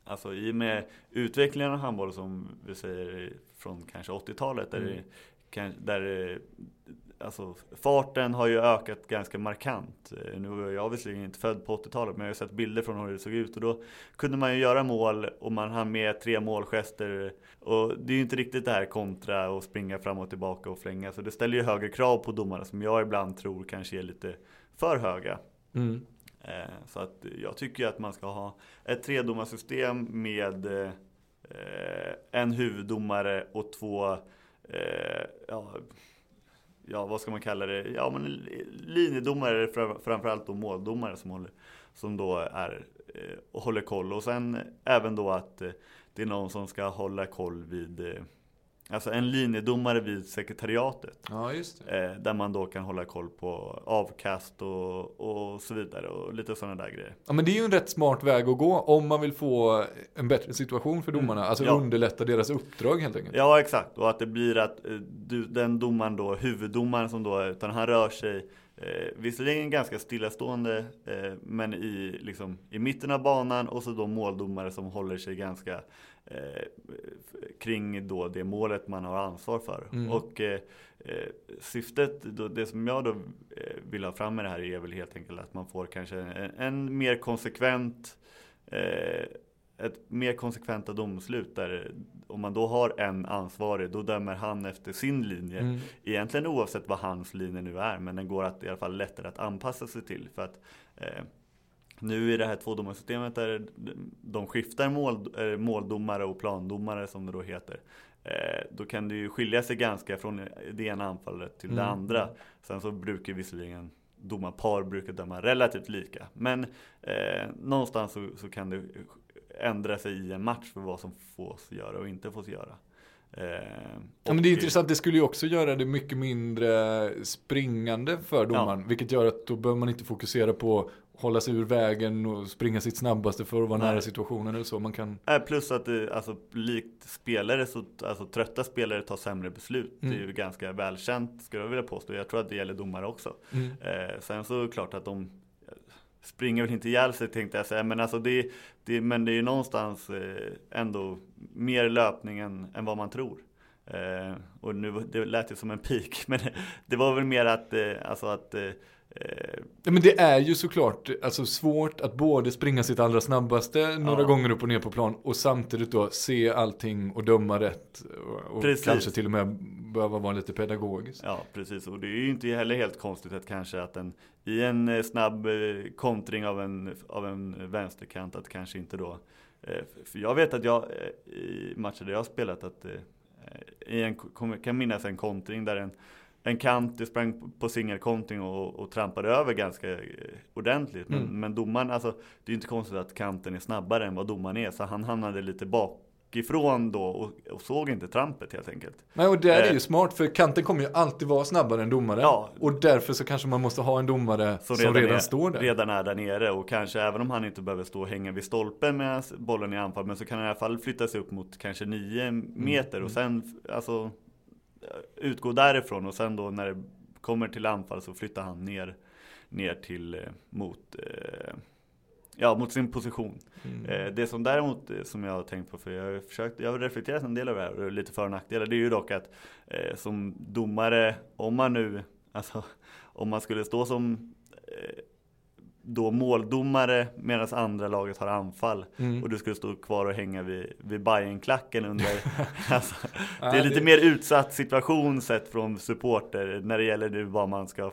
Alltså i och med utvecklingen av handboll som vi säger från kanske 80-talet där,
Mm.
det, kan, där eh, alltså, farten har ju ökat ganska markant. Eh, Nu var jag visserligen inte född på 80-talet men jag har sett bilder från hur det såg ut och då kunde man ju göra mål och man hann med tre målgester och det är ju inte riktigt det här kontra och springa fram och tillbaka och flänga så det ställer ju högre krav på domarna som jag ibland tror kanske är lite för höga.
Mm.
Eh, Så att jag tycker att man ska ha ett tredomarsystem med en huvuddomare och två, eh, ja, ja vad ska man kalla det, ja men linjedomare framförallt då måldomare som, håller, som då är eh, håller koll. Och sen även då att eh, det är någon som ska hålla koll vid eh, Alltså en linjedomare vid sekretariatet.
Ja.
Eh, där man då kan hålla koll på avkast och, och så vidare och lite sådana där grejer.
Ja, men det är ju en rätt smart väg att gå om man vill få en bättre situation för domarna. Alltså
Mm. Ja.
underlätta deras uppdrag helt enkelt.
Ja exakt och att det blir att eh, du, den domaren då, huvuddomaren som då, utan han rör sig eh, visserligen ganska stillastående eh, men i, liksom, i mitten av banan och så då måldomare som håller sig ganska kring då det målet man har ansvar för.
Mm.
Och eh, eh, syftet, då, det som jag då eh, vill ha fram med det här är väl helt enkelt att man får kanske en, en mer konsekvent eh, ett mer konsekventa domslut där om man då har en ansvarig då dömer han efter sin linje.
Mm.
Egentligen oavsett vad hans linje nu är men den går att i alla fall lättare att anpassa sig till. För att eh, nu i det här tvådomarsystemet där de skiftar mål, eh, måldomare och plandomare som det då heter. Eh, då kan det ju skilja sig ganska från det ena anfallet till det
Mm.
andra. Sen så brukar visserligen domarpar brukar döma relativt lika. Men eh, någonstans så, så kan det ändra sig i en match för vad som fås göra och inte fås göra. Eh,
Ja, men det är intressant, det skulle ju också göra det mycket mindre springande för domaren. Vilket gör att då behöver man inte fokusera på hålla sig ur vägen och springa sitt snabbaste för att vara
Nej.
nära situationen eller så. Man kan,
Eh, Plus att det, alltså, likt spelare så, alltså trötta spelare tar sämre beslut.
Mm.
Det är ju ganska välkänt skulle jag vilja påstå. Jag tror att det gäller domare också.
mm.
Eh, sen så är det klart att de eh, springer väl inte ihjäl sig tänkte jag säga. Men, alltså det, det, men det är ju någonstans eh, ändå mer löpning än, än vad man tror. Eh, och nu, det lät ju som en pik. Men det var väl mer att, eh, alltså att eh,
Ja, men det är ju såklart alltså, svårt att både springa sitt allra snabbaste några
Ja.
gånger upp och ner på plan och samtidigt då se allting och döma rätt. Och, och kanske till och med behöva vara lite pedagogisk.
Ja, precis. Och det är ju inte heller helt konstigt att kanske att en i en eh, snabb eh, kontring av en, av en vänsterkant att kanske inte då eh, För jag vet att jag i matcher där jag har spelat att i en, kan minnas en kontring där en en kant sprang på singelkontring och, och trampade över ganska eh, ordentligt. Men,
Mm.
men domaren, alltså det är ju inte konstigt att kanten är snabbare än vad domaren är. Så han hamnade lite bakifrån då och, och såg inte trampet helt enkelt.
Nej, och det är
Eh.
ju smart för kanten kommer ju alltid vara snabbare än domaren.
Ja.
Och därför så kanske man måste ha en domare som, redan,
är,
står där.
redan är där nere och kanske även om han inte behöver stå och hänga vid stolpen med bollen i anfall men så kan han i alla fall flytta sig upp mot kanske nio meter och sen alltså utgå därifrån och sen då när det kommer till anfall så flyttar han ner, ner till eh, mot eh, Ja, mot sin position.
Mm.
Eh, det som däremot som jag har tänkt på, för jag har försökt, jag har reflekterat en del över det här och lite för och nackdelar. Det är ju dock att eh, som domare, om man nu, alltså om man skulle stå som eh, då måldomare medan andra laget har anfall
Mm.
och du skulle stå kvar och hänga vid, vid Bajenklacken under alltså, Det är lite mer utsatt situation sett från supporter när det gäller nu vad man ska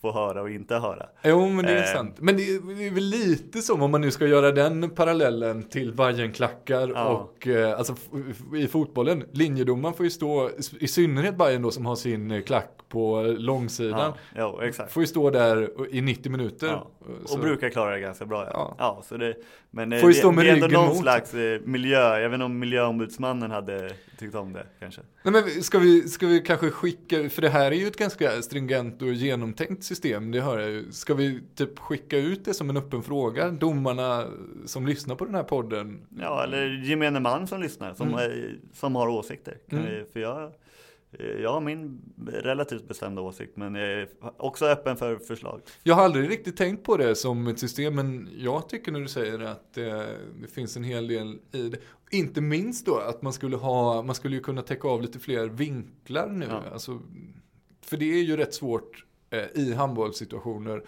få höra och inte höra.
Jo, men det är
Eh.
sant. Men det är, väl lite som om man nu ska göra den parallellen till Bajenklackar
Ja.
och eh, alltså i fotbollen. Linjedomaren får ju stå, i synnerhet Bajen då som har sin eh, klack på långsidan.
Ja, ja exakt.
Får ju stå där i 90 minuter.
Ja.
Så-
Och brukar klara det ganska bra. Ja.
Ja.
Så det, men eh,
Får
det,
stå med
det är ändå någon
mot.
slags eh, miljö. Jag vet inte om miljöombudsmannen hade tyckt om det kanske.
Nej, men ska vi, ska vi kanske skicka, för det här är ju ett ganska stringent och genomtänkt system, det hör jag ju. Ska vi typ skicka ut det som en öppen fråga, domarna som lyssnar på den här podden?
Ja, eller gemene man som lyssnar, som,
Mm.
som har åsikter. Kan
Mm.
vi, för jag, jag har min relativt bestämda åsikt, men jag är också öppen för förslag.
Jag har aldrig riktigt tänkt på det som ett system, men jag tycker när du säger att eh, det finns en hel del i det. Inte minst då att man skulle ha, man skulle ju kunna täcka av lite fler vinklar nu.
Ja.
Alltså, för det är ju rätt svårt eh, i handbollssituationer.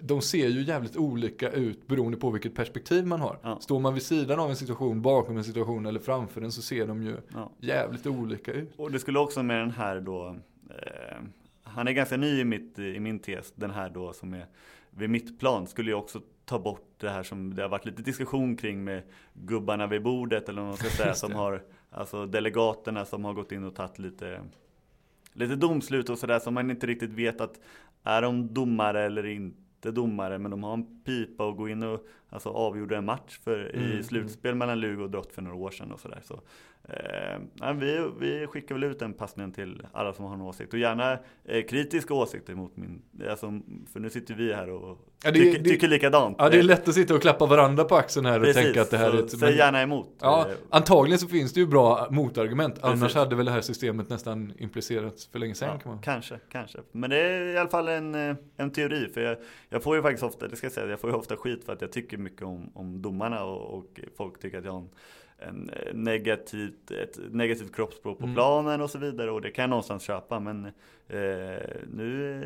De ser ju jävligt olika ut beroende på vilket perspektiv man har.
Ja.
Står man vid sidan av en situation, bakom en situation eller framför den så ser de ju
Ja.
jävligt olika ut.
Och det skulle också med den här då, eh, han är ganska ny i, mitt, i min tes, den här då som är vid mittplan, skulle ju också ta bort det här som det har varit lite diskussion kring med gubbarna vid bordet eller vad man ska säga, som har, alltså delegaterna som har gått in och tagit lite, lite domslut och sådär som man inte riktigt vet att är de domare eller inte inte domare, men de har en pipa och går in och alltså, avgjorde en match för,
Mm,
i slutspel mellan Lugo och Drott för några år sedan och sådär. Så, eh, vi, vi skickar väl ut den passningen till alla som har en åsikt och gärna eh, kritiska åsikter mot min, alltså, för nu sitter vi här och
Ja, det
tycker,
det-
tycker likadant.
Ja, det är lätt att sitta och klappa varandra på axeln här och
Precis,
tänka att det här
så
är ett...
säg gärna emot.
Ja,
Eh,
antagligen så finns det ju bra motargument. Annars
Precis.
hade väl det här systemet nästan implicerats för länge sedan.
Ja,
kan man.
kanske, kanske. Men det är i alla fall en, eh, en teori. För jag, jag får ju faktiskt ofta, det ska jag säga, jag får ju ofta skit för att jag tycker mycket om, om domarna och, och folk tycker att jag har en, en eh, negativt, ett negativt kroppsspråk på
Mm.
planen och så vidare. Och det kan jag någonstans köpa. Men eh, nu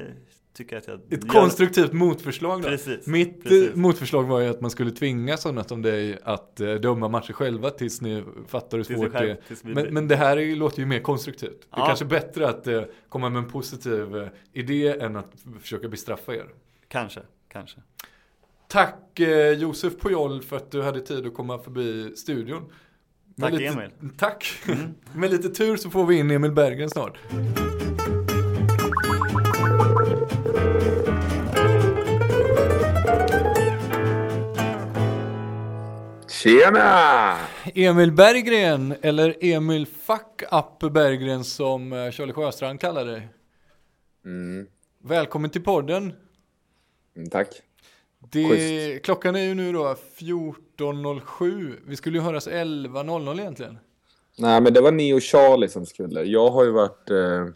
tycker jag att jag...
Ett
gör-
konstruktivt motförslag då.
Precis,
Mitt
precis.
eh, motförslag var ju att man skulle tvinga sådana som dig att eh, döma matcher själva tills ni fattar hur svårt
själv-
det är. Men, men det här är, låter ju mer konstruktivt. Det är
Ja.
kanske bättre att eh, komma med en positiv idé än att försöka bestraffa er.
Kanske, kanske.
Tack eh, Josef Pujol för att du hade tid att komma förbi studion. Med
Tack,
lite,
Emil.
Tack. Med lite tur så får vi in Emil Berggren snart.
Tjena!
Emil Berggren, eller Emil Fuck Up Berggren som eh, Charlie Sjöstrand kallar dig.
Mm,
Välkommen till podden.
mm, tack.
Det, klockan är ju nu då 14.07. Vi skulle ju höras 11.00 egentligen.
Nej, men det var ni och Charlie som skulle. Jag har ju varit eh,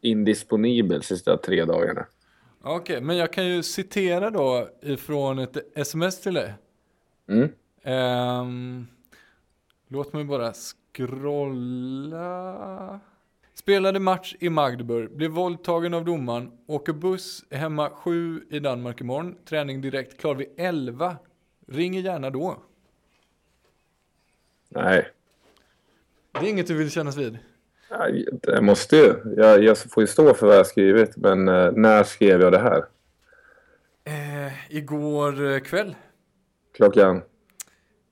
indisponibel sista tre dagarna.
Okej, men jag kan ju citera då ifrån ett sms till dig.
Mm.
Ehm, låt mig bara scrolla. Spelade match i Magdeburg, blev våldtagen av domaren, åker buss hemma sju i Danmark imorgon, träning direkt, klar vid 11. Ringer gärna då.
Nej,
Det är inget du vill kännas vid.
jag, måste ju. Jag, jag får ju stå för vad jag skrivit, men eh, när skrev jag det här?
Eh, igår eh, kväll,
Klockan?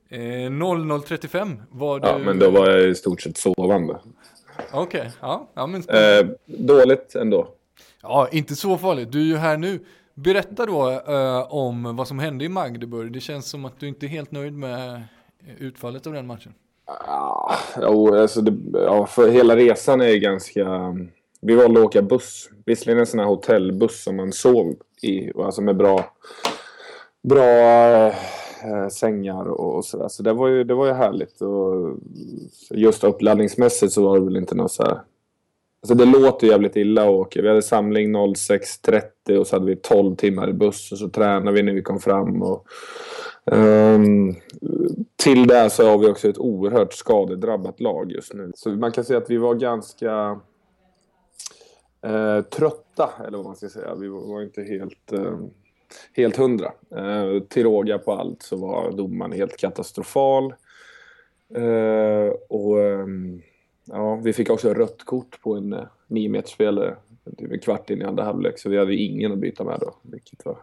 eh, 00.35 var du...
Ja, men då var jag i stort sett sovande.
Okej, ja, ja men...
Eh, dåligt ändå.
Ja, inte så farligt. Du är ju här nu. Berätta då eh, om vad som hände i Magdeburg. Det känns som att du inte är helt nöjd med eh, utfallet av den matchen.
Ah, jo, alltså det, ja, för hela resan är ju ganska... Vi valde att åka buss. Visserligen en sån här hotellbuss som man sov i. Alltså med bra, bra eh, sängar och, och sådär. Så det var, ju, det var ju härligt. Och just uppladdningsmässigt så var det väl inte något så här... Alltså det låter jävligt illa att åka. Vi hade samling 06.30 och så hade vi 12 timmar i buss och så tränade vi när vi kom fram. Och, um, till det så har vi också ett oerhört skadedrabbat lag just nu. Så man kan säga att vi var ganska eh, trötta, eller vad man ska säga. Vi var, var inte helt eh, helt hundra. Eh, till råga på allt så var domaren helt katastrofal. Eh, och ehm, ja, vi fick också rött kort på en eh, nio meters spelare typ en kvart in i andra halvlek, så vi hade ingen att byta med då, vilket var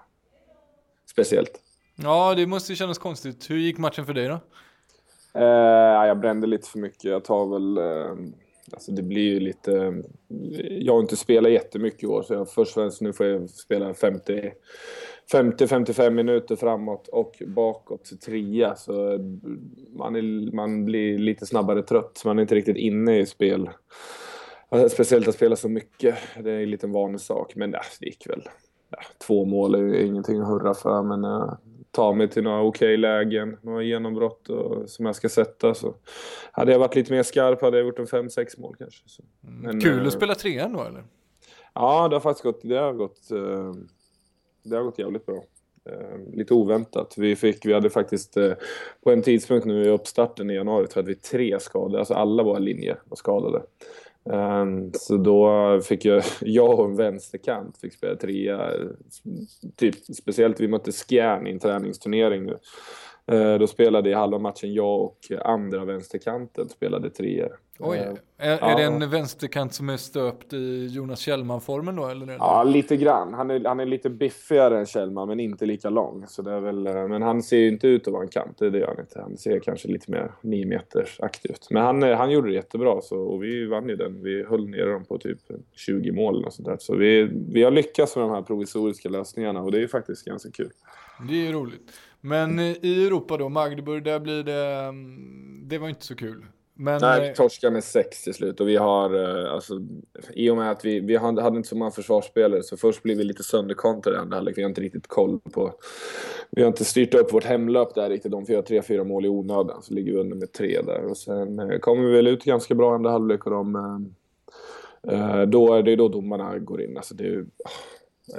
speciellt.
Ja, det måste ju kännas konstigt. Hur gick matchen för dig då?
Eh, jag brände lite för mycket. Jag tar väl... Eh, alltså det blir ju lite... Jag har inte spelat jättemycket i år, så jag, först och främst nu får jag spela 50... 50-55 minuter framåt och bakåt trea. Så man, är, man blir lite snabbare trött. Man är inte riktigt inne i spel. Speciellt att spela så mycket. Det är en liten vanlig sak. Men ja, det gick väl. Ja, två mål är ingenting att hurra för. Men uh, ta mig till några okej okay lägen, några genombrott och, som jag ska sätta. Så hade jag varit lite mer skarp hade jag gjort en 5-6 mål kanske.
Mm. Men, Kul uh, att spela trean då eller?
Ja, det har faktiskt gått, det har gått, uh, det har gått jävligt bra. Ehm, lite oväntat. Vi, fick, vi hade faktiskt eh, på en tidpunkt nu i uppstarten i januari så hade vi tre skador. Alltså alla våra linjer var skadade. Ehm, så då fick jag, jag och en vänsterkant fick spela trea. Typ, speciellt vi mötte Skjern i en träningsturnering nu. Ehm, då spelade i halva matchen jag och andra vänsterkanten spelade treor.
Oj, uh, är, ja. är det en vänsterkant som är stöpt i Jonas Kjellman-formen då? Eller?
Ja, lite grann. Han är, han är lite biffigare än Kjellman, men inte lika lång. Så det är väl, eh, men han ser ju inte ut att vara en kant, det gör han inte. Han ser kanske lite mer 9 meters ut. Men han, han gjorde det jättebra, så, och vi vann ju den. Vi höll ner dem på typ 20 mål och sånt där. Så vi, vi har lyckats med de här provisoriska lösningarna och det är ju faktiskt ganska kul.
Det är ju roligt. Men i Europa då, Magdeburg, där blir det... Mm, det var inte så kul.
Men, Nej, vi eh, torskar med sex till slut och vi har, eh, alltså, i och med att vi, vi hade inte så många försvarsspelare så först blev vi lite sönderkontrade i andra halvlek. Vi har inte riktigt koll på, vi har inte styrt upp vårt hemlöp där riktigt. De göra tre, fyra mål i onödan så ligger vi under med tre där och sen eh, kommer vi väl ut ganska bra i andra halvlek och de, då är det då domarna går in. Alltså det är,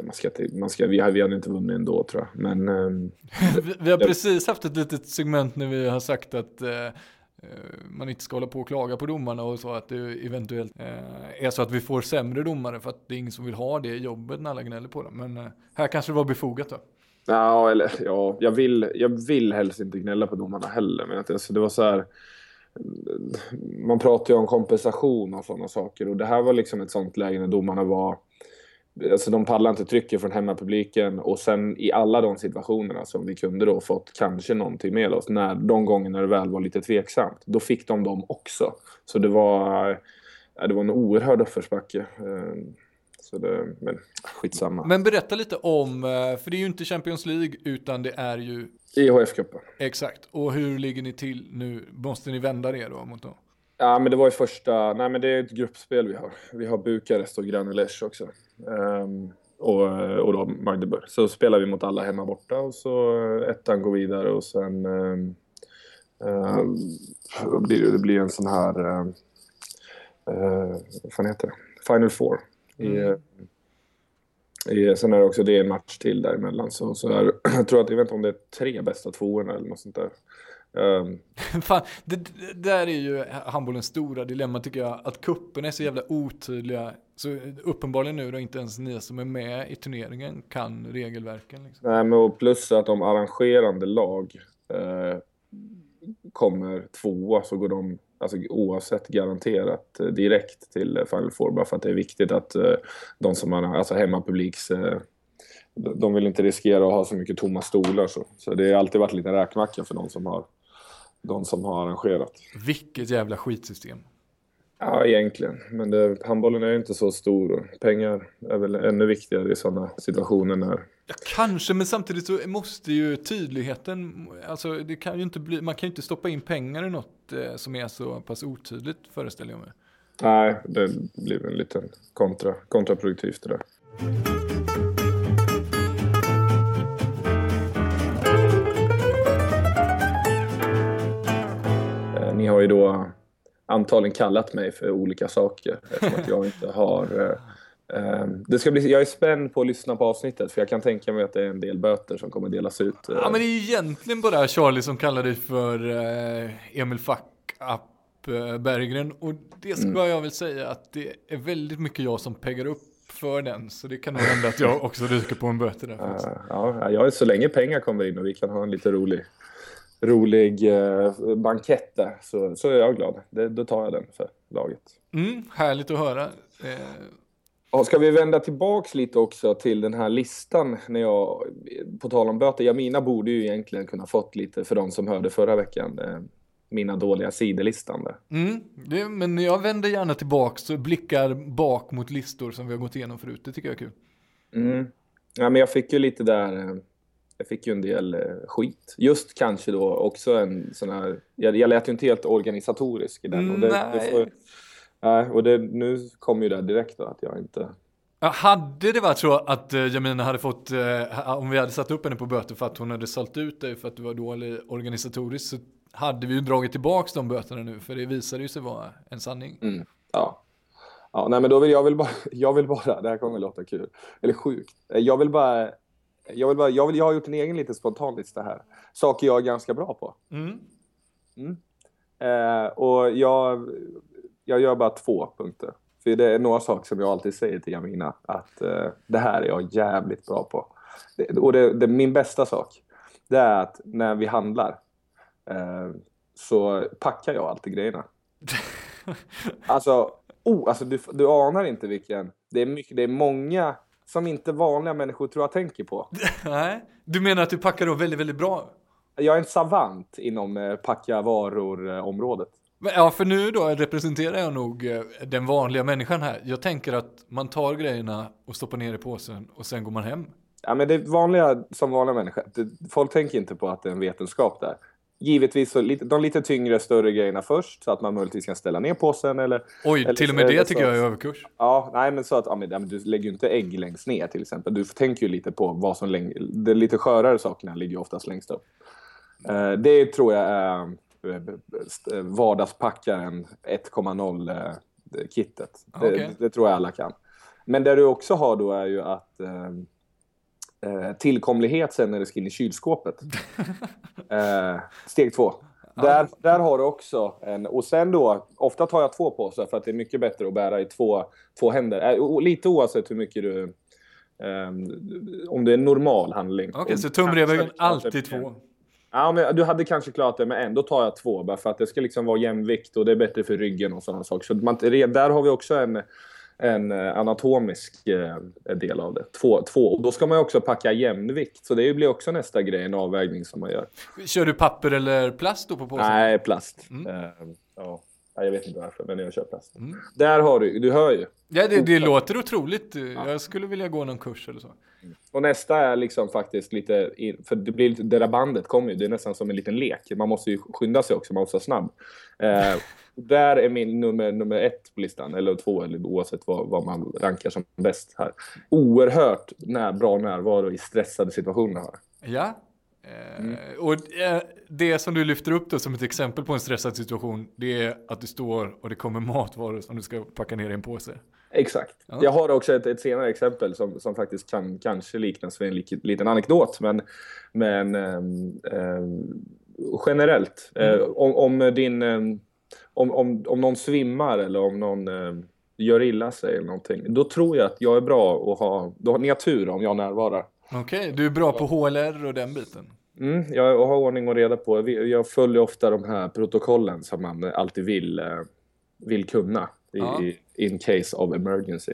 man ska, man ska, vi, vi hade inte vunnit ändå tror jag. Men,
vi, vi har precis haft ett litet segment när vi har sagt att Eh, man inte ska hålla på och klaga på domarna och så att det eventuellt eh, är så att vi får sämre domare för att det är ingen som vill ha det jobbet när alla gnäller på dem. Men eh, här kanske det var befogat då.
Ja, eller ja, jag vill, jag vill helst inte gnälla på domarna heller. Men att, alltså, det var så här. Mm, man pratar ju om kompensation och sådana saker och det här var liksom ett sånt läge när domarna var Alltså de pallade inte trycket från hemmapubliken och sen i alla de situationerna som vi kunde då fått kanske någonting med oss, när, de gångerna det väl var lite tveksamt, då fick de dem också. Så det var, det var en oerhörd uppförsbacke. Eh, så det, men skitsamma.
Men berätta lite om, eh, för det är ju inte Champions League utan det är ju
IHF-cupen.
Exakt, och hur ligger ni till nu? Måste ni vända det då mot dem?
Ja, men det var ju första... Nej, men det är ett gruppspel vi har. Vi har Bukarest och Granulesh också. Um, och, och då Magdeburg. Så spelar vi mot alla hemma borta och så ettan går vidare och sen... Um, um, blir det, det blir en sån här... Uh, uh, vad fan heter det? Final Four. Mm. I, i, sen är det också det är en match till däremellan. Så, så är, jag tror att, jag vet inte om det är tre bästa tvåorna eller något sånt där.
Um. Fan, det, det, där är ju handbollens stora dilemma tycker jag. Att kuppen är så jävla otydliga. Så uppenbarligen nu då inte ens ni som är med i turneringen kan regelverken. Liksom.
Nej, men plus att de arrangerande lag eh, kommer tvåa så går de alltså, oavsett garanterat eh, direkt till Final Four. Bara för att det är viktigt att eh, de som har alltså hemmapubliks eh, de vill inte riskera att ha så mycket tomma stolar. Så, så det har alltid varit lite räkmacka för de som har de som har arrangerat.
Vilket jävla skitsystem.
Ja, egentligen. Men det, handbollen är inte så stor och pengar är väl ännu viktigare i sådana situationer när...
Ja, kanske, men samtidigt så måste ju tydligheten, alltså det kan ju inte bli, man kan ju inte stoppa in pengar i något eh, som är så pass otydligt föreställer jag mig.
Nej, det blir en liten kontra, kontraproduktivt det där. Ni har ju då antagligen kallat mig för olika saker eftersom att jag inte har eh, det ska bli, jag är spänd på att lyssna på avsnittet för jag kan tänka mig att det är en del böter som kommer delas ut.
Ja men det är ju egentligen bara Charlie som kallar dig för eh, Emil Fuck Up eh, Berggren och det ska mm. jag väl säga att det är väldigt mycket jag som peggar upp för den. Så det kan nog hända att jag också ryker på en böter där.
Eh, ja, ja, så länge pengar kommer in och vi kan ha en lite rolig, rolig eh, bankett där så, så är jag glad. Det, då tar jag den för laget.
Mm, härligt att höra. Eh,
Ja, ska vi vända tillbaks lite också till den här listan när jag, på tal om böter, Jamina borde ju egentligen kunna fått lite för de som hörde förra veckan, eh, mina dåliga sidelistan där.
mm, det, men jag vänder gärna tillbaks och blickar bak mot listor som vi har gått igenom förut. Det tycker jag är kul.
Mm. Ja, men jag fick ju lite där, eh, jag fick ju en del eh, skit. Just kanske då också en sån här, jag, jag lät ju inte helt organisatorisk i den. Och det, det
Nej.
får, nej, och det, nu kom ju det direkt då att jag inte...
Ja, hade det varit så att eh, Jamina hade fått, eh, om vi hade satt upp henne på böter för att hon hade sålt ut dig för att du var dålig organisatoriskt så hade vi ju dragit tillbaks de böterna nu för det visade ju sig vara en sanning.
Mm. Ja. Ja, nej men då vill jag vill bara, jag vill bara, det här kommer att låta kul, eller sjukt. Jag vill bara, jag vill bara, jag, vill, jag har gjort en egen liten spontan lista här. Saker jag är ganska bra på.
Mm.
Eh, och jag, jag gör bara två punkter. För det är några saker som jag alltid säger till Jamina att eh, det här är jag jävligt bra på. Det, och det, det, min bästa sak, det är att när vi handlar eh, så packar jag alltid grejerna. Alltså, oh, alltså du, du anar inte vilken... Det är, mycket, det är många som inte vanliga människor tror jag tänker på.
Nej, du menar att du packar då väldigt, väldigt bra?
Jag är en savant inom eh, packa varor-området.
Ja, för nu då representerar jag nog eh, den vanliga människan här. Jag tänker att man tar grejerna och stoppar ner i påsen och sen går man hem.
Ja, men det vanliga som vanliga människor, folk tänker inte på att det är en vetenskap där. Givetvis så lite, de lite tyngre, större grejerna först så att man möjligtvis kan ställa ner påsen eller...
Oj,
eller,
till och med det tycker
så
jag är överkurs.
Ja, nej men så att ja, men, du lägger ju inte ägg längst ner till exempel. Du tänker ju lite på vad som läng- de lite skörare sakerna ligger ju oftast längst upp. Eh, det tror jag är eh, eh, vardagspackaren 1.0 eh, kittet. Det,
Okej.
det tror jag alla kan. Men det du också har då är ju att eh, tillkomlighet sen när det ska in i kylskåpet. eh, steg två. Där, där har du också en, och sen då, ofta tar jag två påsar för att det är mycket bättre att bära i två, två händer. Eh, lite oavsett hur mycket du, ehm, om det är en normal handling.
Okej,
Och
så tumregeln alltid två.
Ja, men du hade kanske klarat det, men ändå tar jag två bara för att det ska liksom vara jämvikt och det är bättre för ryggen och sådana saker. Så man, där har vi också en, en eh, anatomisk eh, del av det. Två, två. Och då ska man också packa jämvikt, så det blir också nästa grej, en avvägning som man gör.
Kör du papper eller plast då på påsen?
Nej, plast.
Mm.
Eh, ja. Ja, Jag vet inte varför, men jag kör plast. Där har du, du hör ju.
Ja, det, det låter otroligt. Jag skulle vilja gå någon kurs eller så.
Och nästa är liksom faktiskt lite, för det blir lite, det där bandet kommer ju, det är nästan som en liten lek. Man måste ju skynda sig också, man måste vara snabb. Eh, där är min nummer, nummer ett på listan, eller två, eller oavsett vad, vad man rankar som bäst här. Oerhört när, bra närvaro i stressade situationer. Här.
Ja. Eh, Och eh, det som du lyfter upp då som ett exempel på en stressad situation, det är att du står och det kommer matvaror som du ska packa ner i en påse.
Exakt.
Ja.
Jag har också ett, ett senare exempel som, som faktiskt kan kanske liknas vid en lik, liten anekdot. Men, men ehm, ehm, generellt, eh, om, om, din, ehm, om, om, om någon svimmar eller om någon ehm, gör illa sig eller någonting, då tror jag att jag är bra att ha, då har ni tur om jag närvarar.
Okej, du är bra på HLR och den biten.
Mm, jag har ordning och reda på. Jag följer ofta de här protokollen som man alltid vill, eh, vill kunna i,
Ja.
in case of emergency.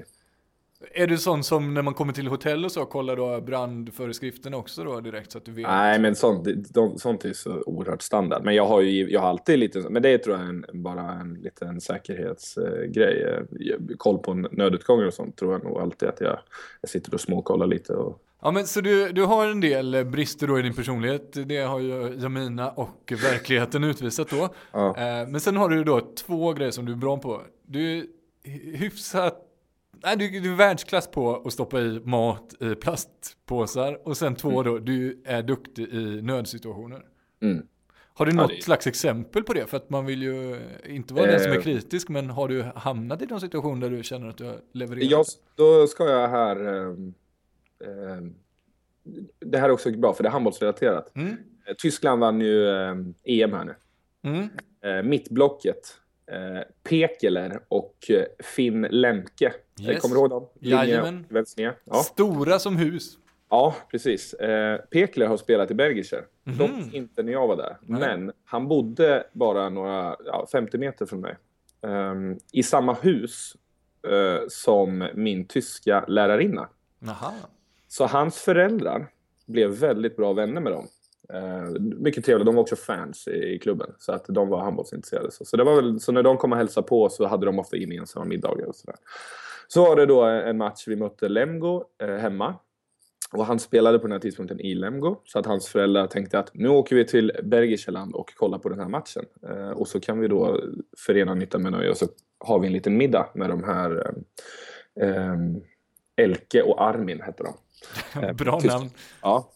Är du sån som när man kommer till hotell och så kollar då brandföreskrifterna också då direkt så att du vet?
Nej, men sånt, de, sånt är så oerhört standard. Men jag har ju jag har alltid lite, men det tror jag är en, bara en liten säkerhetsgrej. Eh, Koll på nödutgångar och sånt tror jag nog alltid att jag, jag sitter och småkollar lite. Och,
Ja men så du, du har en del brister då i din personlighet, det har ju Jamina och verkligheten utvisat då.
Ja.
Eh, Men sen har du då två grejer som du är bra på. Du är hy- hyfsat, nej du, du är världsklass på att stoppa i mat i plastpåsar. Och sen två då, du är duktig i nödsituationer.
Mm.
Har du
Ja,
något
det-
slags exempel på det? För att man vill ju inte vara den som är
Eh.
kritisk, men har du hamnat i någon situation där du känner att du har levererat?
jag, då ska jag här... ehm, ehm, det här är också bra, för det är handbollsrelaterat.
Mm.
Eh, Tyskland vann ju EM här nu.
Mm.
Eh, mittblocket eh, Pekeler och eh, Finn Lemke.
Yes.
Kommer du ihåg dem?
Jajamän.
Ja.
Stora som hus.
ja, precis. Eh, Pekeler har spelat i Bergischer.
Mhm.
Dock inte när jag var där.
Nej.
Men han bodde bara några, ja, 50 meter från mig. Ehm, I samma hus eh, som min tyska lärarinna.
Jaha.
Så hans föräldrar blev väldigt bra vänner med dem. Eh, mycket trevligt. De var också fans i, klubben. Så att de var handbollsintresserade. Så, så, det var väl, så när de kom och hälsade på så hade de ofta gemensamma middagar och sådär. Så var det då en match. Vi mötte Lemgo eh, hemma. Och han spelade på den här tidpunkten i Lemgo. Så att hans föräldrar tänkte att nu åker vi till Bergischerland och kollar på den här matchen. Eh, och så kan vi då förena nytta med nöje och så har vi en liten middag med de här eh, eh, Elke och Armin hette de. Eh,
Bra
tyst.
namn.
Ja,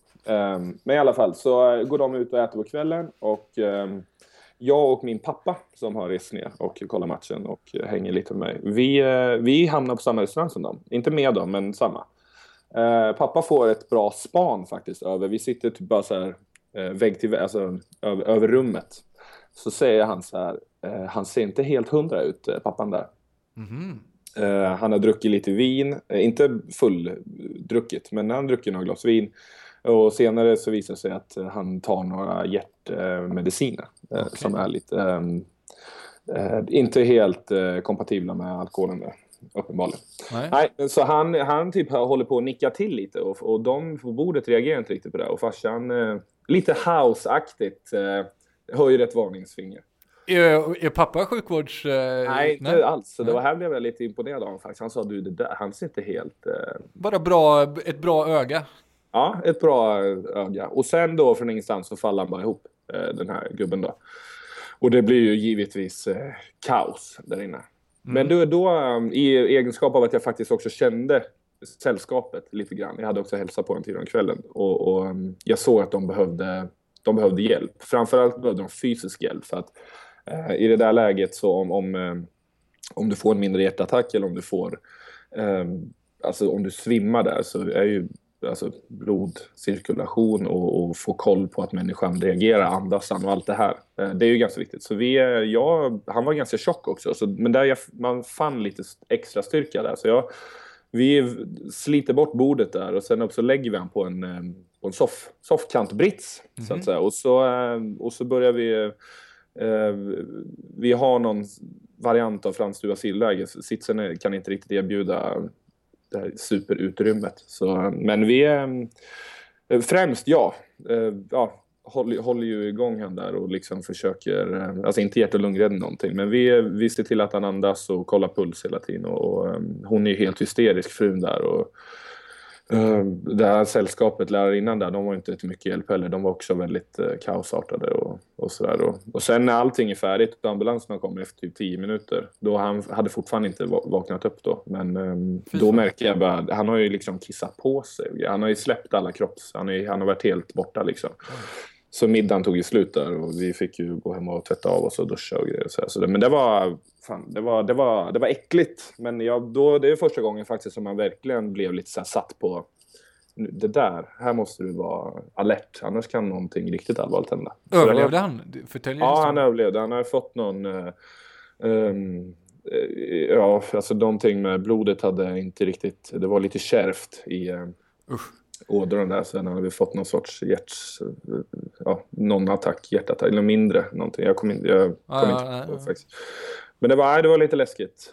men i alla fall så eh, går de ut och äter på kvällen och ehm, jag och min pappa som har rest ner och kollar matchen och eh, hänger lite med mig. Vi, eh, vi hamnar på samma restaurang som dem. Inte med dem, men samma. Pappa får ett bra span faktiskt över. Vi sitter typ bara så här vägg till vägg, alltså över, över rummet. Så säger han så här, han ser inte helt hundra ut, pappan där. Eh, han har druckit lite vin, inte fulldruckit, men han har druckit några glas vin. Och senare så visar det sig att eh, han tar några hjärtmediciner eh,
Okej.
som är lite, ehm, eh, inte helt eh, kompatibla med alkoholen där, uppenbarligen.
Nej.
Nej, så han, han typ håller på att nicka till lite och, och de på bordet reagerar inte riktigt på det. Och farsan, eh, lite house-aktigt, eh, höjer ett varningsfinger.
Är, är pappa sjukvårds... eh,
Nej, inte alls. Så det var här blev jag lite imponerad av honom faktiskt. Han sa du, det där, han ser inte helt... Eh,
Bara bra, ett bra öga.
Ja, ett bra öga. Och sen då från ingenstans så faller han bara ihop, eh, den här gubben då. Och det blir ju givetvis eh, kaos där inne. Men då, då um, i egenskap av att jag faktiskt också kände sällskapet lite grann. Jag hade också hälsat på en tidigare om kvällen och, och um, jag såg att de behövde, de behövde hjälp. Framförallt behövde de fysisk hjälp för att eh, i det där läget så om, om, eh, om du får en mindre hjärtattack eller om du får eh, alltså om du svimmar där så är ju alltså blodcirkulation och, och få koll på att människan reagerar, andas och allt det här. Eh, Det är ju ganska viktigt. Så vi, eh, jag, han var ganska tjock också, så, men där jag, man fann lite extra styrka där. Så jag, vi sliter bort bordet där och sen också lägger vi han på en, eh, på en soff, soffkantbrits. Så att säga. Och, så, och så börjar vi... Vi har någon variant av franskt asylläge. Sitsen kan inte riktigt erbjuda det här superutrymmet. Så, men vi är eh, främst, ja, eh, ja håller, håller ju igång han där och liksom försöker, eh, alltså inte hjärt och lungräddning någonting, men vi, vi ser till att han andas och kollar puls hela tiden och, och hon är ju helt hysterisk, frun där och det här sällskapet, lärarinnan där, de var inte till mycket hjälp heller. De var också väldigt eh, kaosartade och, och sådär. Och, och sen när allting är färdigt och ambulanserna kommer efter typ 10 minuter, då han hade fortfarande inte va- vaknat upp då. Men ehm, då märker jag bara, han har ju liksom kissat på sig. Han har ju släppt alla kropps... Han, är, han har varit helt borta liksom. Så middagen tog ju slut där och vi fick ju gå hem och tvätta av oss och duscha och grejer. och Så, så det, men det var, fan, det, var, det, var, det var äckligt. Men jag, då, det är första gången faktiskt som man verkligen blev lite så satt på "Nu, det där, här måste du vara alert. Annars kan någonting riktigt allvarligt hända.
Överlevde han? Förtälj
Ja, han överlevde. Han har fått någon... ehm, eh, ja, alltså någonting med blodet hade inte riktigt... Det var lite kärvt i uh,
Usch.
Ådrorna där. Sen hade vi fått någon sorts hjärt... Ja, någon attack, hjärtattack, eller mindre någonting. Jag kom, in, jag kom
Ja, ja,
inte
ja,
på
ja.
faktiskt. Men det var, det var lite läskigt.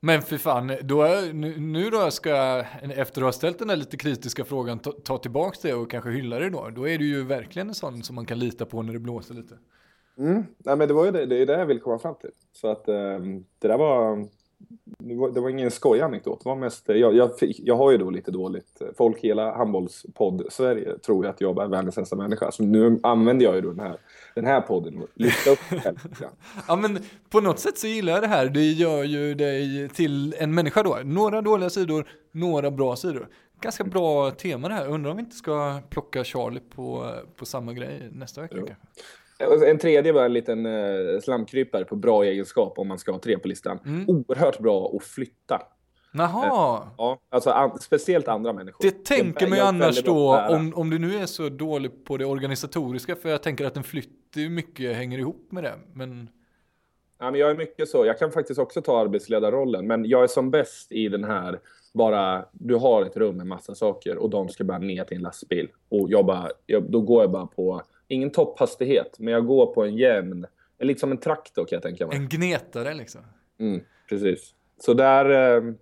Men för fan, då är, nu, nu då ska jag, efter att ha ställt den här lite kritiska frågan, ta, ta tillbaka det och kanske hylla det då. Då är du ju verkligen en sån som man kan lita på när det blåser lite.
Mm. Nej, men det var ju det, det är det jag ville komma fram till. Så att ehm, det där var... Det var, det var ingen skoj anekdot. Det var mest, jag, jag, fick, jag har ju då lite dåligt... Folk i hela handbollspodd Sverige tror ju att jag är världens sämsta människa. Så nu använder jag ju då den här, den här podden och lyfta upp.
Ja men på något sätt så gillar jag det här. Det gör ju dig till en människa då. Några dåliga sidor, några bra sidor. Ganska bra tema det här. Undrar om vi inte ska plocka Charlie på, på samma grej nästa vecka.
Jo. En tredje var en liten eh, slamkrypare på bra egenskap om man ska ha tre på listan.
Mm.
Oerhört bra att flytta.
Jaha,
Ja, alltså an, speciellt andra människor.
det tänker man ju annars då om, om du nu är så dålig på det organisatoriska. För jag tänker att en flytt mycket hänger ihop med det. Men
Ja, men jag är mycket så. Jag kan faktiskt också ta arbetsledarrollen, men jag är som bäst i den här bara, du har ett rum med massa saker och de ska bara ner till en lastbil. Och jag bara, jag, då går jag bara på, ingen topphastighet, men jag går på en jämn, liksom en traktor kan jag tänka mig.
En gnetare liksom.
Mm, precis. Så där, eh,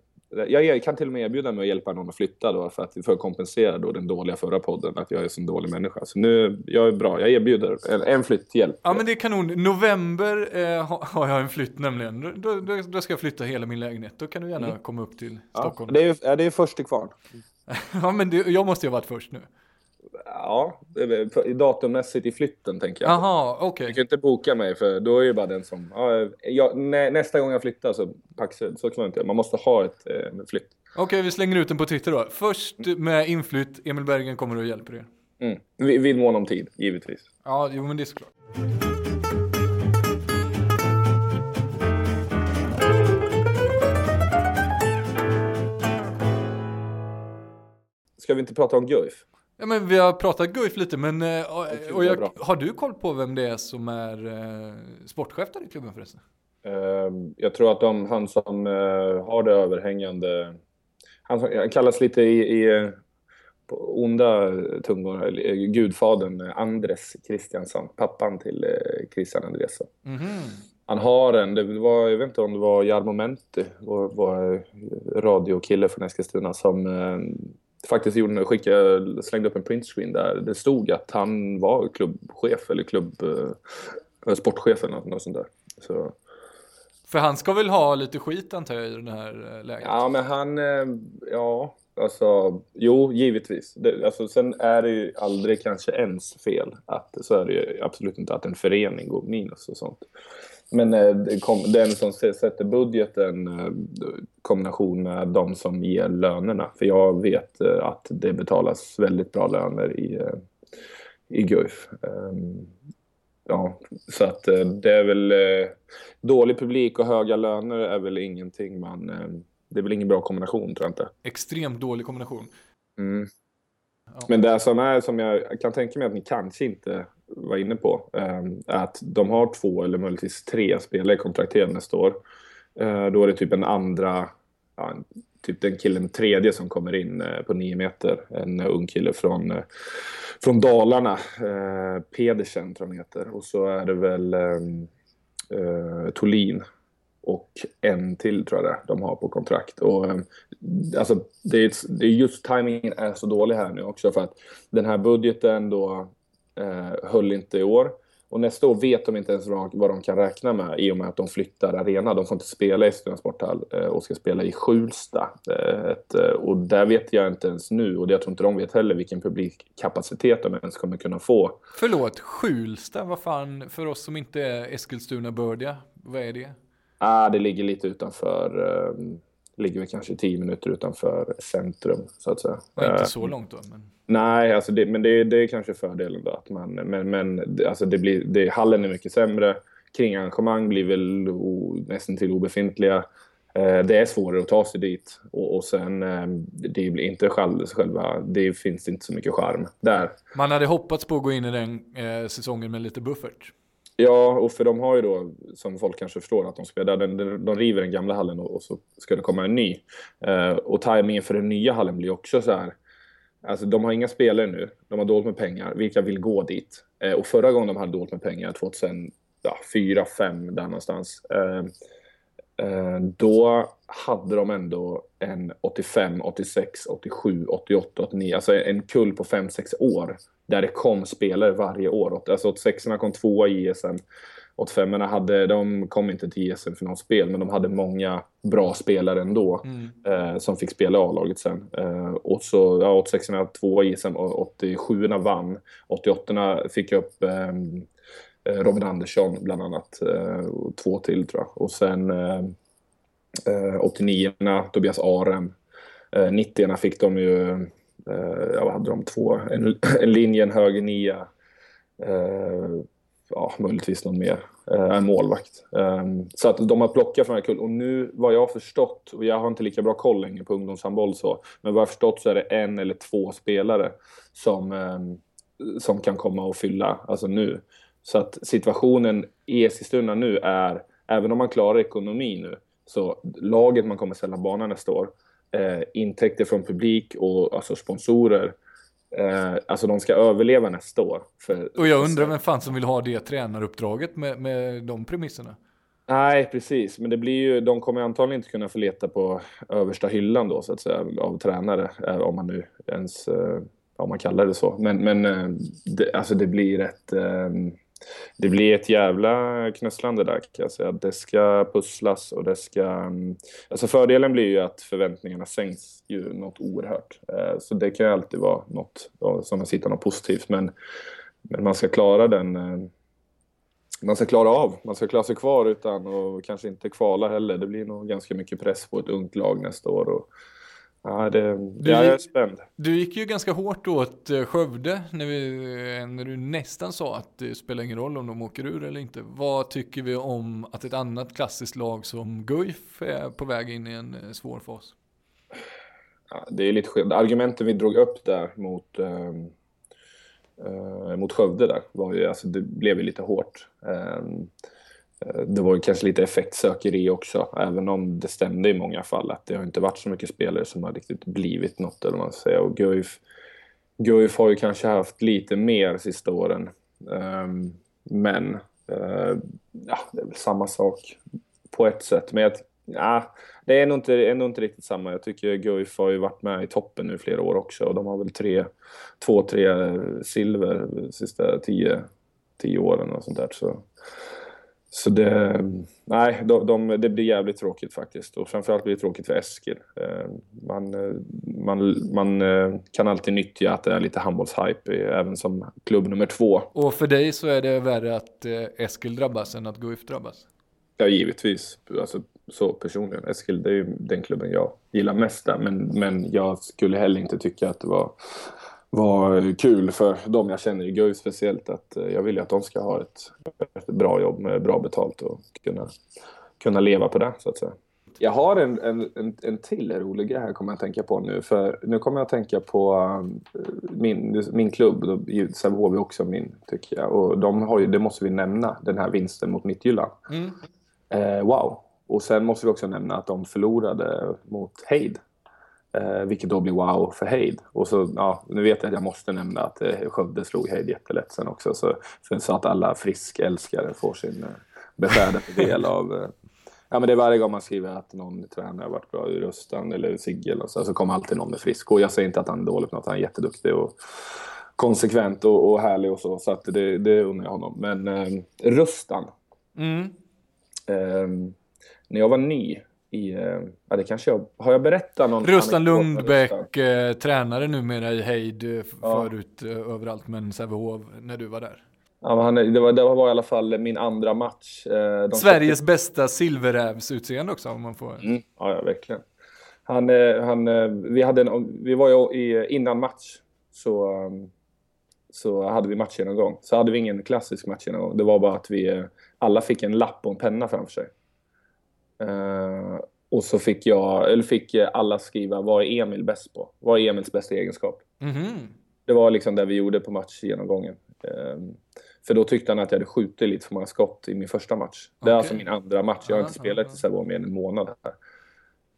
jag kan till och med erbjuda mig att hjälpa någon att flytta då för att, för att kompensera då den dåliga förra podden, att jag är en dålig människa. Så nu, jag är bra, jag erbjuder en, en flytthjälp.
Ja men det är kanon. November eh, har jag en flytt nämligen. Då, då, då ska jag flytta hela min lägenhet. Då kan du gärna komma upp till
Ja,
Stockholm.
det är, ja, det är först till kvarn.
Ja men det, jag måste ju ha varit först nu.
Ja, datummässigt i flytten tänker jag.
Jaha, okej.
Du kan inte boka mig för då är ju bara den som... Ja, jag, nä, nästa gång jag flyttar så paxar så kan man inte. Man måste ha ett eh, flytt.
Okej, vi slänger ut den på Twitter då. Först med inflytt, Emil Bergen kommer och hjälper er.
Mm. Vid, vid mån om tid, givetvis.
Ja, jo men det är såklart.
Ska vi inte prata om Guif?
Ja men vi har pratat Guif lite men, eh, och, och jag, har du koll på vem det är som är eh, sportchef där i klubben förresten?
Eh, jag tror att de, han som eh, har det överhängande... Han som kallas lite i, i på onda tungor, gudfadern Andres Kristiansson, pappan till Christian Andresson.
Mhm.
Han har en, det var, jag vet inte om det var Jarmo Menti, vår, vår radiokille från Eskilstuna, som faktiskt gjorde, skickade, slängde upp en printscreen där det stod att han var klubbchef eller klubb, eh, sportchef eller något, något sånt där. Så,
För han ska väl ha lite skit antar jag i den här eh, läget?
ja, men han, eh, ja, alltså, jo, givetvis. Det, alltså, sen är det ju aldrig kanske ens fel, att, så är det ju absolut inte att en förening går minus och sånt. Men eh, kom, den som sätter budgeten eh, kombination med de som ger lönerna. För jag vet eh, att det betalas väldigt bra löner i, i Guif. Ehm, ja, så att det är väl dålig publik och höga löner är väl ingenting man... Det är väl ingen bra kombination tror jag inte.
Extremt dålig kombination.
Mm.
Ja.
Men det som är som jag kan tänka mig att ni kanske inte var inne på är att de har två eller möjligtvis tre spelare kontrakterade nästa år. Eh, då är det typ en andra, ja, typ den killen tredje som kommer in eh, på nio meter. En ung kille från, eh, från Dalarna, Pedersen tror jag han heter. Och så är det väl ehm, eh, eh, Tolin och en till tror jag det är, de har på kontrakt. Och, eh, alltså, det, är, det är just timingen är så dålig här nu också för att den här budgeten då eh, höll inte i år. Och nästa år vet de inte ens vad, de kan räkna med i och med att de flyttar arena. De får inte spela i Eskilstuna sporthall eh, och ska spela i Skjulsta. Eh, och där vet jag inte ens nu och jag tror inte de vet heller vilken publikkapacitet de ens kommer kunna få.
Förlåt, Skjulsta, vad fan, för oss som inte är Eskilstuna-bördiga, vad är det?
Ah, det ligger lite utanför, eh, ligger väl kanske 10 minuter utanför centrum så att säga.
Ja, inte
Eh,
så långt då, men...
Nej, alltså det, men det, det är kanske fördelen då. Att man, men men alltså det blir, det, hallen är mycket sämre. Kringarrangemang blir väl o, nästan till obefintliga. Eh, det är svårare att ta sig dit. Och, och sen, eh, det blir inte själv, själva, det finns inte så mycket charm där.
Man hade hoppats på att gå in i den eh, säsongen med lite buffert.
Ja, och för de har ju då, som folk kanske förstår, att de spelar, de, de, river den gamla hallen och, och så ska det komma en ny. Eh, och tajmingen för den nya hallen blir också så här. Alltså de har inga spelare nu, de har dolt med pengar. Vilka vill gå dit? Eh, och förra gången de hade dolt med pengar, 2004, 2005 där någonstans. Eh, eh, då hade de ändå en 85, 86, 87, 88, 89. Alltså en kull på 5-6 år. Där det kom spelare varje år. Alltså 86orna kom tvåa i ISM. 85orna hade, de kom inte till ISM-finalspel, men de hade många bra spelare ändå. Eh, som fick spela i A-laget sen. Eh, och så, ja, 86orna tvåa i och 87orna vann. 88orna fick upp eh, eh, Robin Andersson bland annat. Eh, och två till tror jag. Och sen eh, eh, 89orna Tobias Arem. Eh, 90orna fick de ju, Eh, jag vad hade de, två, en, en linje, en höger nia. Eh, ja, möjligtvis någon mer. Eh, en målvakt. Ehm, så att de har plockat från den här kullen. Och nu, vad jag har förstått, och jag har inte lika bra koll längre på ungdomshandboll så, men vad jag har förstått så är det en eller två spelare som, ehm, som kan komma och fylla, alltså nu. Så att situationen i Eskilstuna nu är även om man klarar ekonomi nu, så laget man kommer ställa banan nästa år, eh, intäkter från publik och alltså sponsorer, eh, alltså de ska överleva nästa år. För,
Och jag undrar vem fan som vill ha det tränaruppdraget med, med de premisserna.
Nej, precis. Men det blir ju, de kommer antagligen inte kunna få leta på översta hyllan då, så att säga, av tränare. eh, Om man nu ens, eh, om man kallar det så. Men, men eh, det, alltså det blir ett... Det blir ett jävla knösslande där kan jag säga. Det ska pusslas och det ska... Mm, alltså fördelen blir ju att förväntningarna sänks ju något oerhört. Eh, så det kan ju alltid vara något som man sitter något positivt. Men, men man ska klara den... Eh, man ska klara av. Man ska klara sig kvar utan och kanske inte kvala heller. Det blir nog ganska mycket press på ett ungt lag nästa år. Och, ja, det,
Du-
jag är spänd.
Du gick ju ganska hårt åt eh, Skövde när, vi, eh, när du nästan sa att det spelar ingen roll om de åker ur eller inte. Vad tycker vi om att ett annat klassiskt lag som Guif är på väg in i en eh, svår fas?
Ja, det är lite skillnad. Argumenten vi drog upp där mot, eh, mot Skövde där var ju, alltså det blev ju lite hårt. Eh, Eh, det var ju kanske lite effektsökeri också, även om det stämde i många fall att det har inte varit så mycket spelare som har riktigt blivit något eller vad man ska säga. Och Guif, Guif har ju kanske haft lite mer sista åren. Um, men uh, ja, det är väl samma sak på ett sätt. Men jag, ja, det är nog, inte, är nog inte riktigt samma. Jag tycker Guif har ju varit med i toppen nu i flera år också. Och de har väl tre, två, tre silver de sista tio, tio åren och sånt där. Så, så det, nej, de, de, det blir jävligt tråkigt faktiskt. Och framförallt blir det tråkigt för Eskil. Eh, Man, eh, man, man eh, kan alltid nyttja att det är lite handbollshype även som klubb nummer två.
Och för dig så är det värre att Eskil drabbas än att Guif drabbas.
Ja, givetvis. Alltså, så personligen. Eskil, det är ju den klubben jag gillar mest där. Men, men jag skulle heller inte tycka att det var, var kul för de jag känner i Guif speciellt. Att eh, jag vill ju att de ska ha ett, ett bra jobb med bra betalt och kunna, kunna leva på det, så att säga. Jag har en, en, en, en till rolig grej här kommer jag att tänka på nu. För nu kommer jag att tänka på eh, min, min klubb. Sävehof är också min, tycker jag. Och de har ju, det måste vi nämna, den här vinsten mot Midtjylland. Eh, wow. Och sen måste vi också nämna att de förlorade mot Heid. Eh, vilket då blir wow för Heid. Och så, ja, nu vet jag att jag måste nämna att eh, Skövde slog Heid jättelätt sen också. Så, så att alla friskälskare får sin eh, beskärda del av... Eh, ja, men det är varje gång man skriver att någon tränare har varit bra i Rustan eller Sigge eller så, så kommer alltid någon med frisk. Och jag säger inte att han är dålig på något, han är jätteduktig och konsekvent och, och härlig och så. Så att det, det unnar jag honom. Men eh, Rustan. Ehm, när jag var ny i, eh, ja det kanske jag, har jag berättat någon
Rustan? Lundbäck, eh, tränare numera i Heid, eh, f- förut eh, överallt, men Sävehof när du var där.
Ja, han, det, var, det var i alla fall min andra match. Eh,
Sveriges bästa silverrävsutseende också om man får.
Mm, ja, ja, verkligen. Han, eh, han, vi, hade en, vi var ju i, innan match så, um, så hade vi matchgenomgång. Så hade vi ingen klassisk matchgenomgång. Det var bara att vi alla fick en lapp och en penna framför sig. Eh, och så fick jag, eller fick alla skriva vad är Emil bäst på? Vad är Emils bästa egenskap?
Mhm.
Det var liksom det vi gjorde på matchgenomgången. Ehm, för då tyckte han att jag hade skjutit lite för många skott i min första match. Det är alltså min andra match. Jag har inte spelat
ah,
i Sävehof mer än en månad. Här.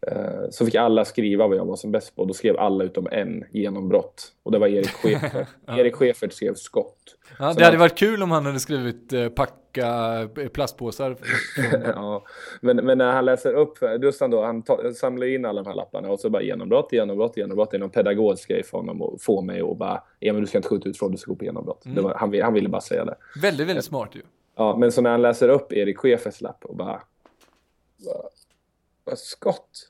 Ehm, Så fick alla skriva vad jag var som bäst på. Då skrev alla utom en genombrott. Och det var Erik Schäfer. Erik Schäfer skrev skott.
Ja,
Så
det hade
han-
varit kul om han hade skrivit eh, packa eh, plastpåsar.
ja. men, men när han läser upp, Rustan då, han ta, samlar in alla de här lapparna och så bara genombrott, genombrott, genombrott. Det är någon pedagogisk grej för honom att få mig att bara, Emil du ska inte skjuta ut från, du ska gå på genombrott. Det var, han, han ville bara säga det.
Väldigt, väldigt smart ju.
Ja, men så när han läser upp Erik Schäfers lapp och bara... Vad skott?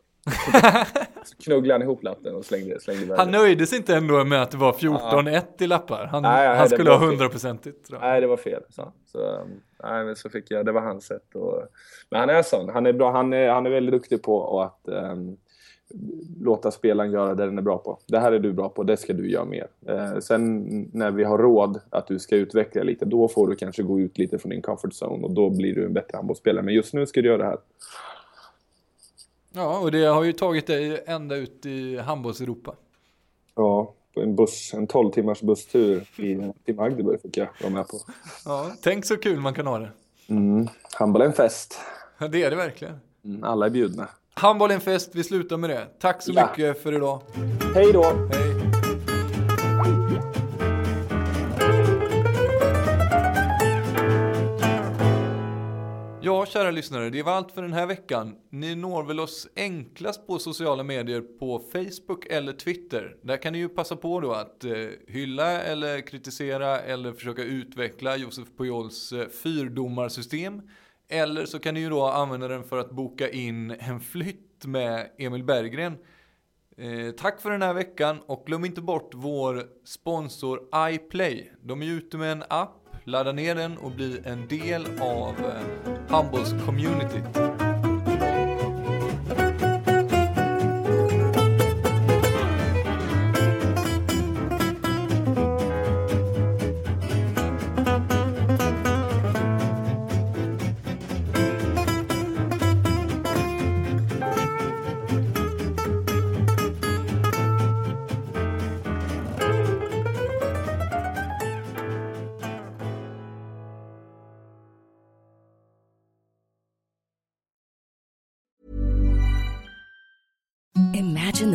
Så knugglade han ihop lappen och slängde, slängde iväg
Han nöjde sig inte ändå med att det var 14-1 i lappar. Han,
Nej, nej,
han skulle ha
fel.
100%igt. tror jag.
Nej, det var fel. Så, så, nej, men så fick jag, det var hans sätt. Och, men han är sån. Han är, bra, han är, han är väldigt duktig på att um, låta spelaren göra det den är bra på. Det här är du bra på, det ska du göra mer. Eh, sen när vi har råd att du ska utveckla lite, då får du kanske gå ut lite från din comfort zone och då blir du en bättre handbollsspelare. Men just nu ska du göra det här.
Ja, och det har ju tagit dig ända ut i handbolls-Europa.
Ja, på en buss, en 12 timmars busstur i, till Magdeburg fick jag vara med på.
Ja, tänk så kul man kan ha det.
Mm. Handboll är en fest.
Ja, det är det verkligen.
Mm, alla är bjudna.
Handboll är en fest, vi slutar med det. Tack så
Ja.
mycket för idag.
Hej då!
Hej. Kära lyssnare, det var allt för den här veckan. Ni når väl oss enklast på sociala medier på Facebook eller Twitter. Där kan ni ju passa på då att eh, hylla eller kritisera eller försöka utveckla Josef Pujols eh, fyrdomarsystem. Eller så kan ni ju då använda den för att boka in en flytt med Emil Berggren. Eh, tack för den här veckan och glöm inte bort vår sponsor iPlay. De är ju ute med en app, ladda ner den och bli en del av eh,
Humbles handbolls-communityt.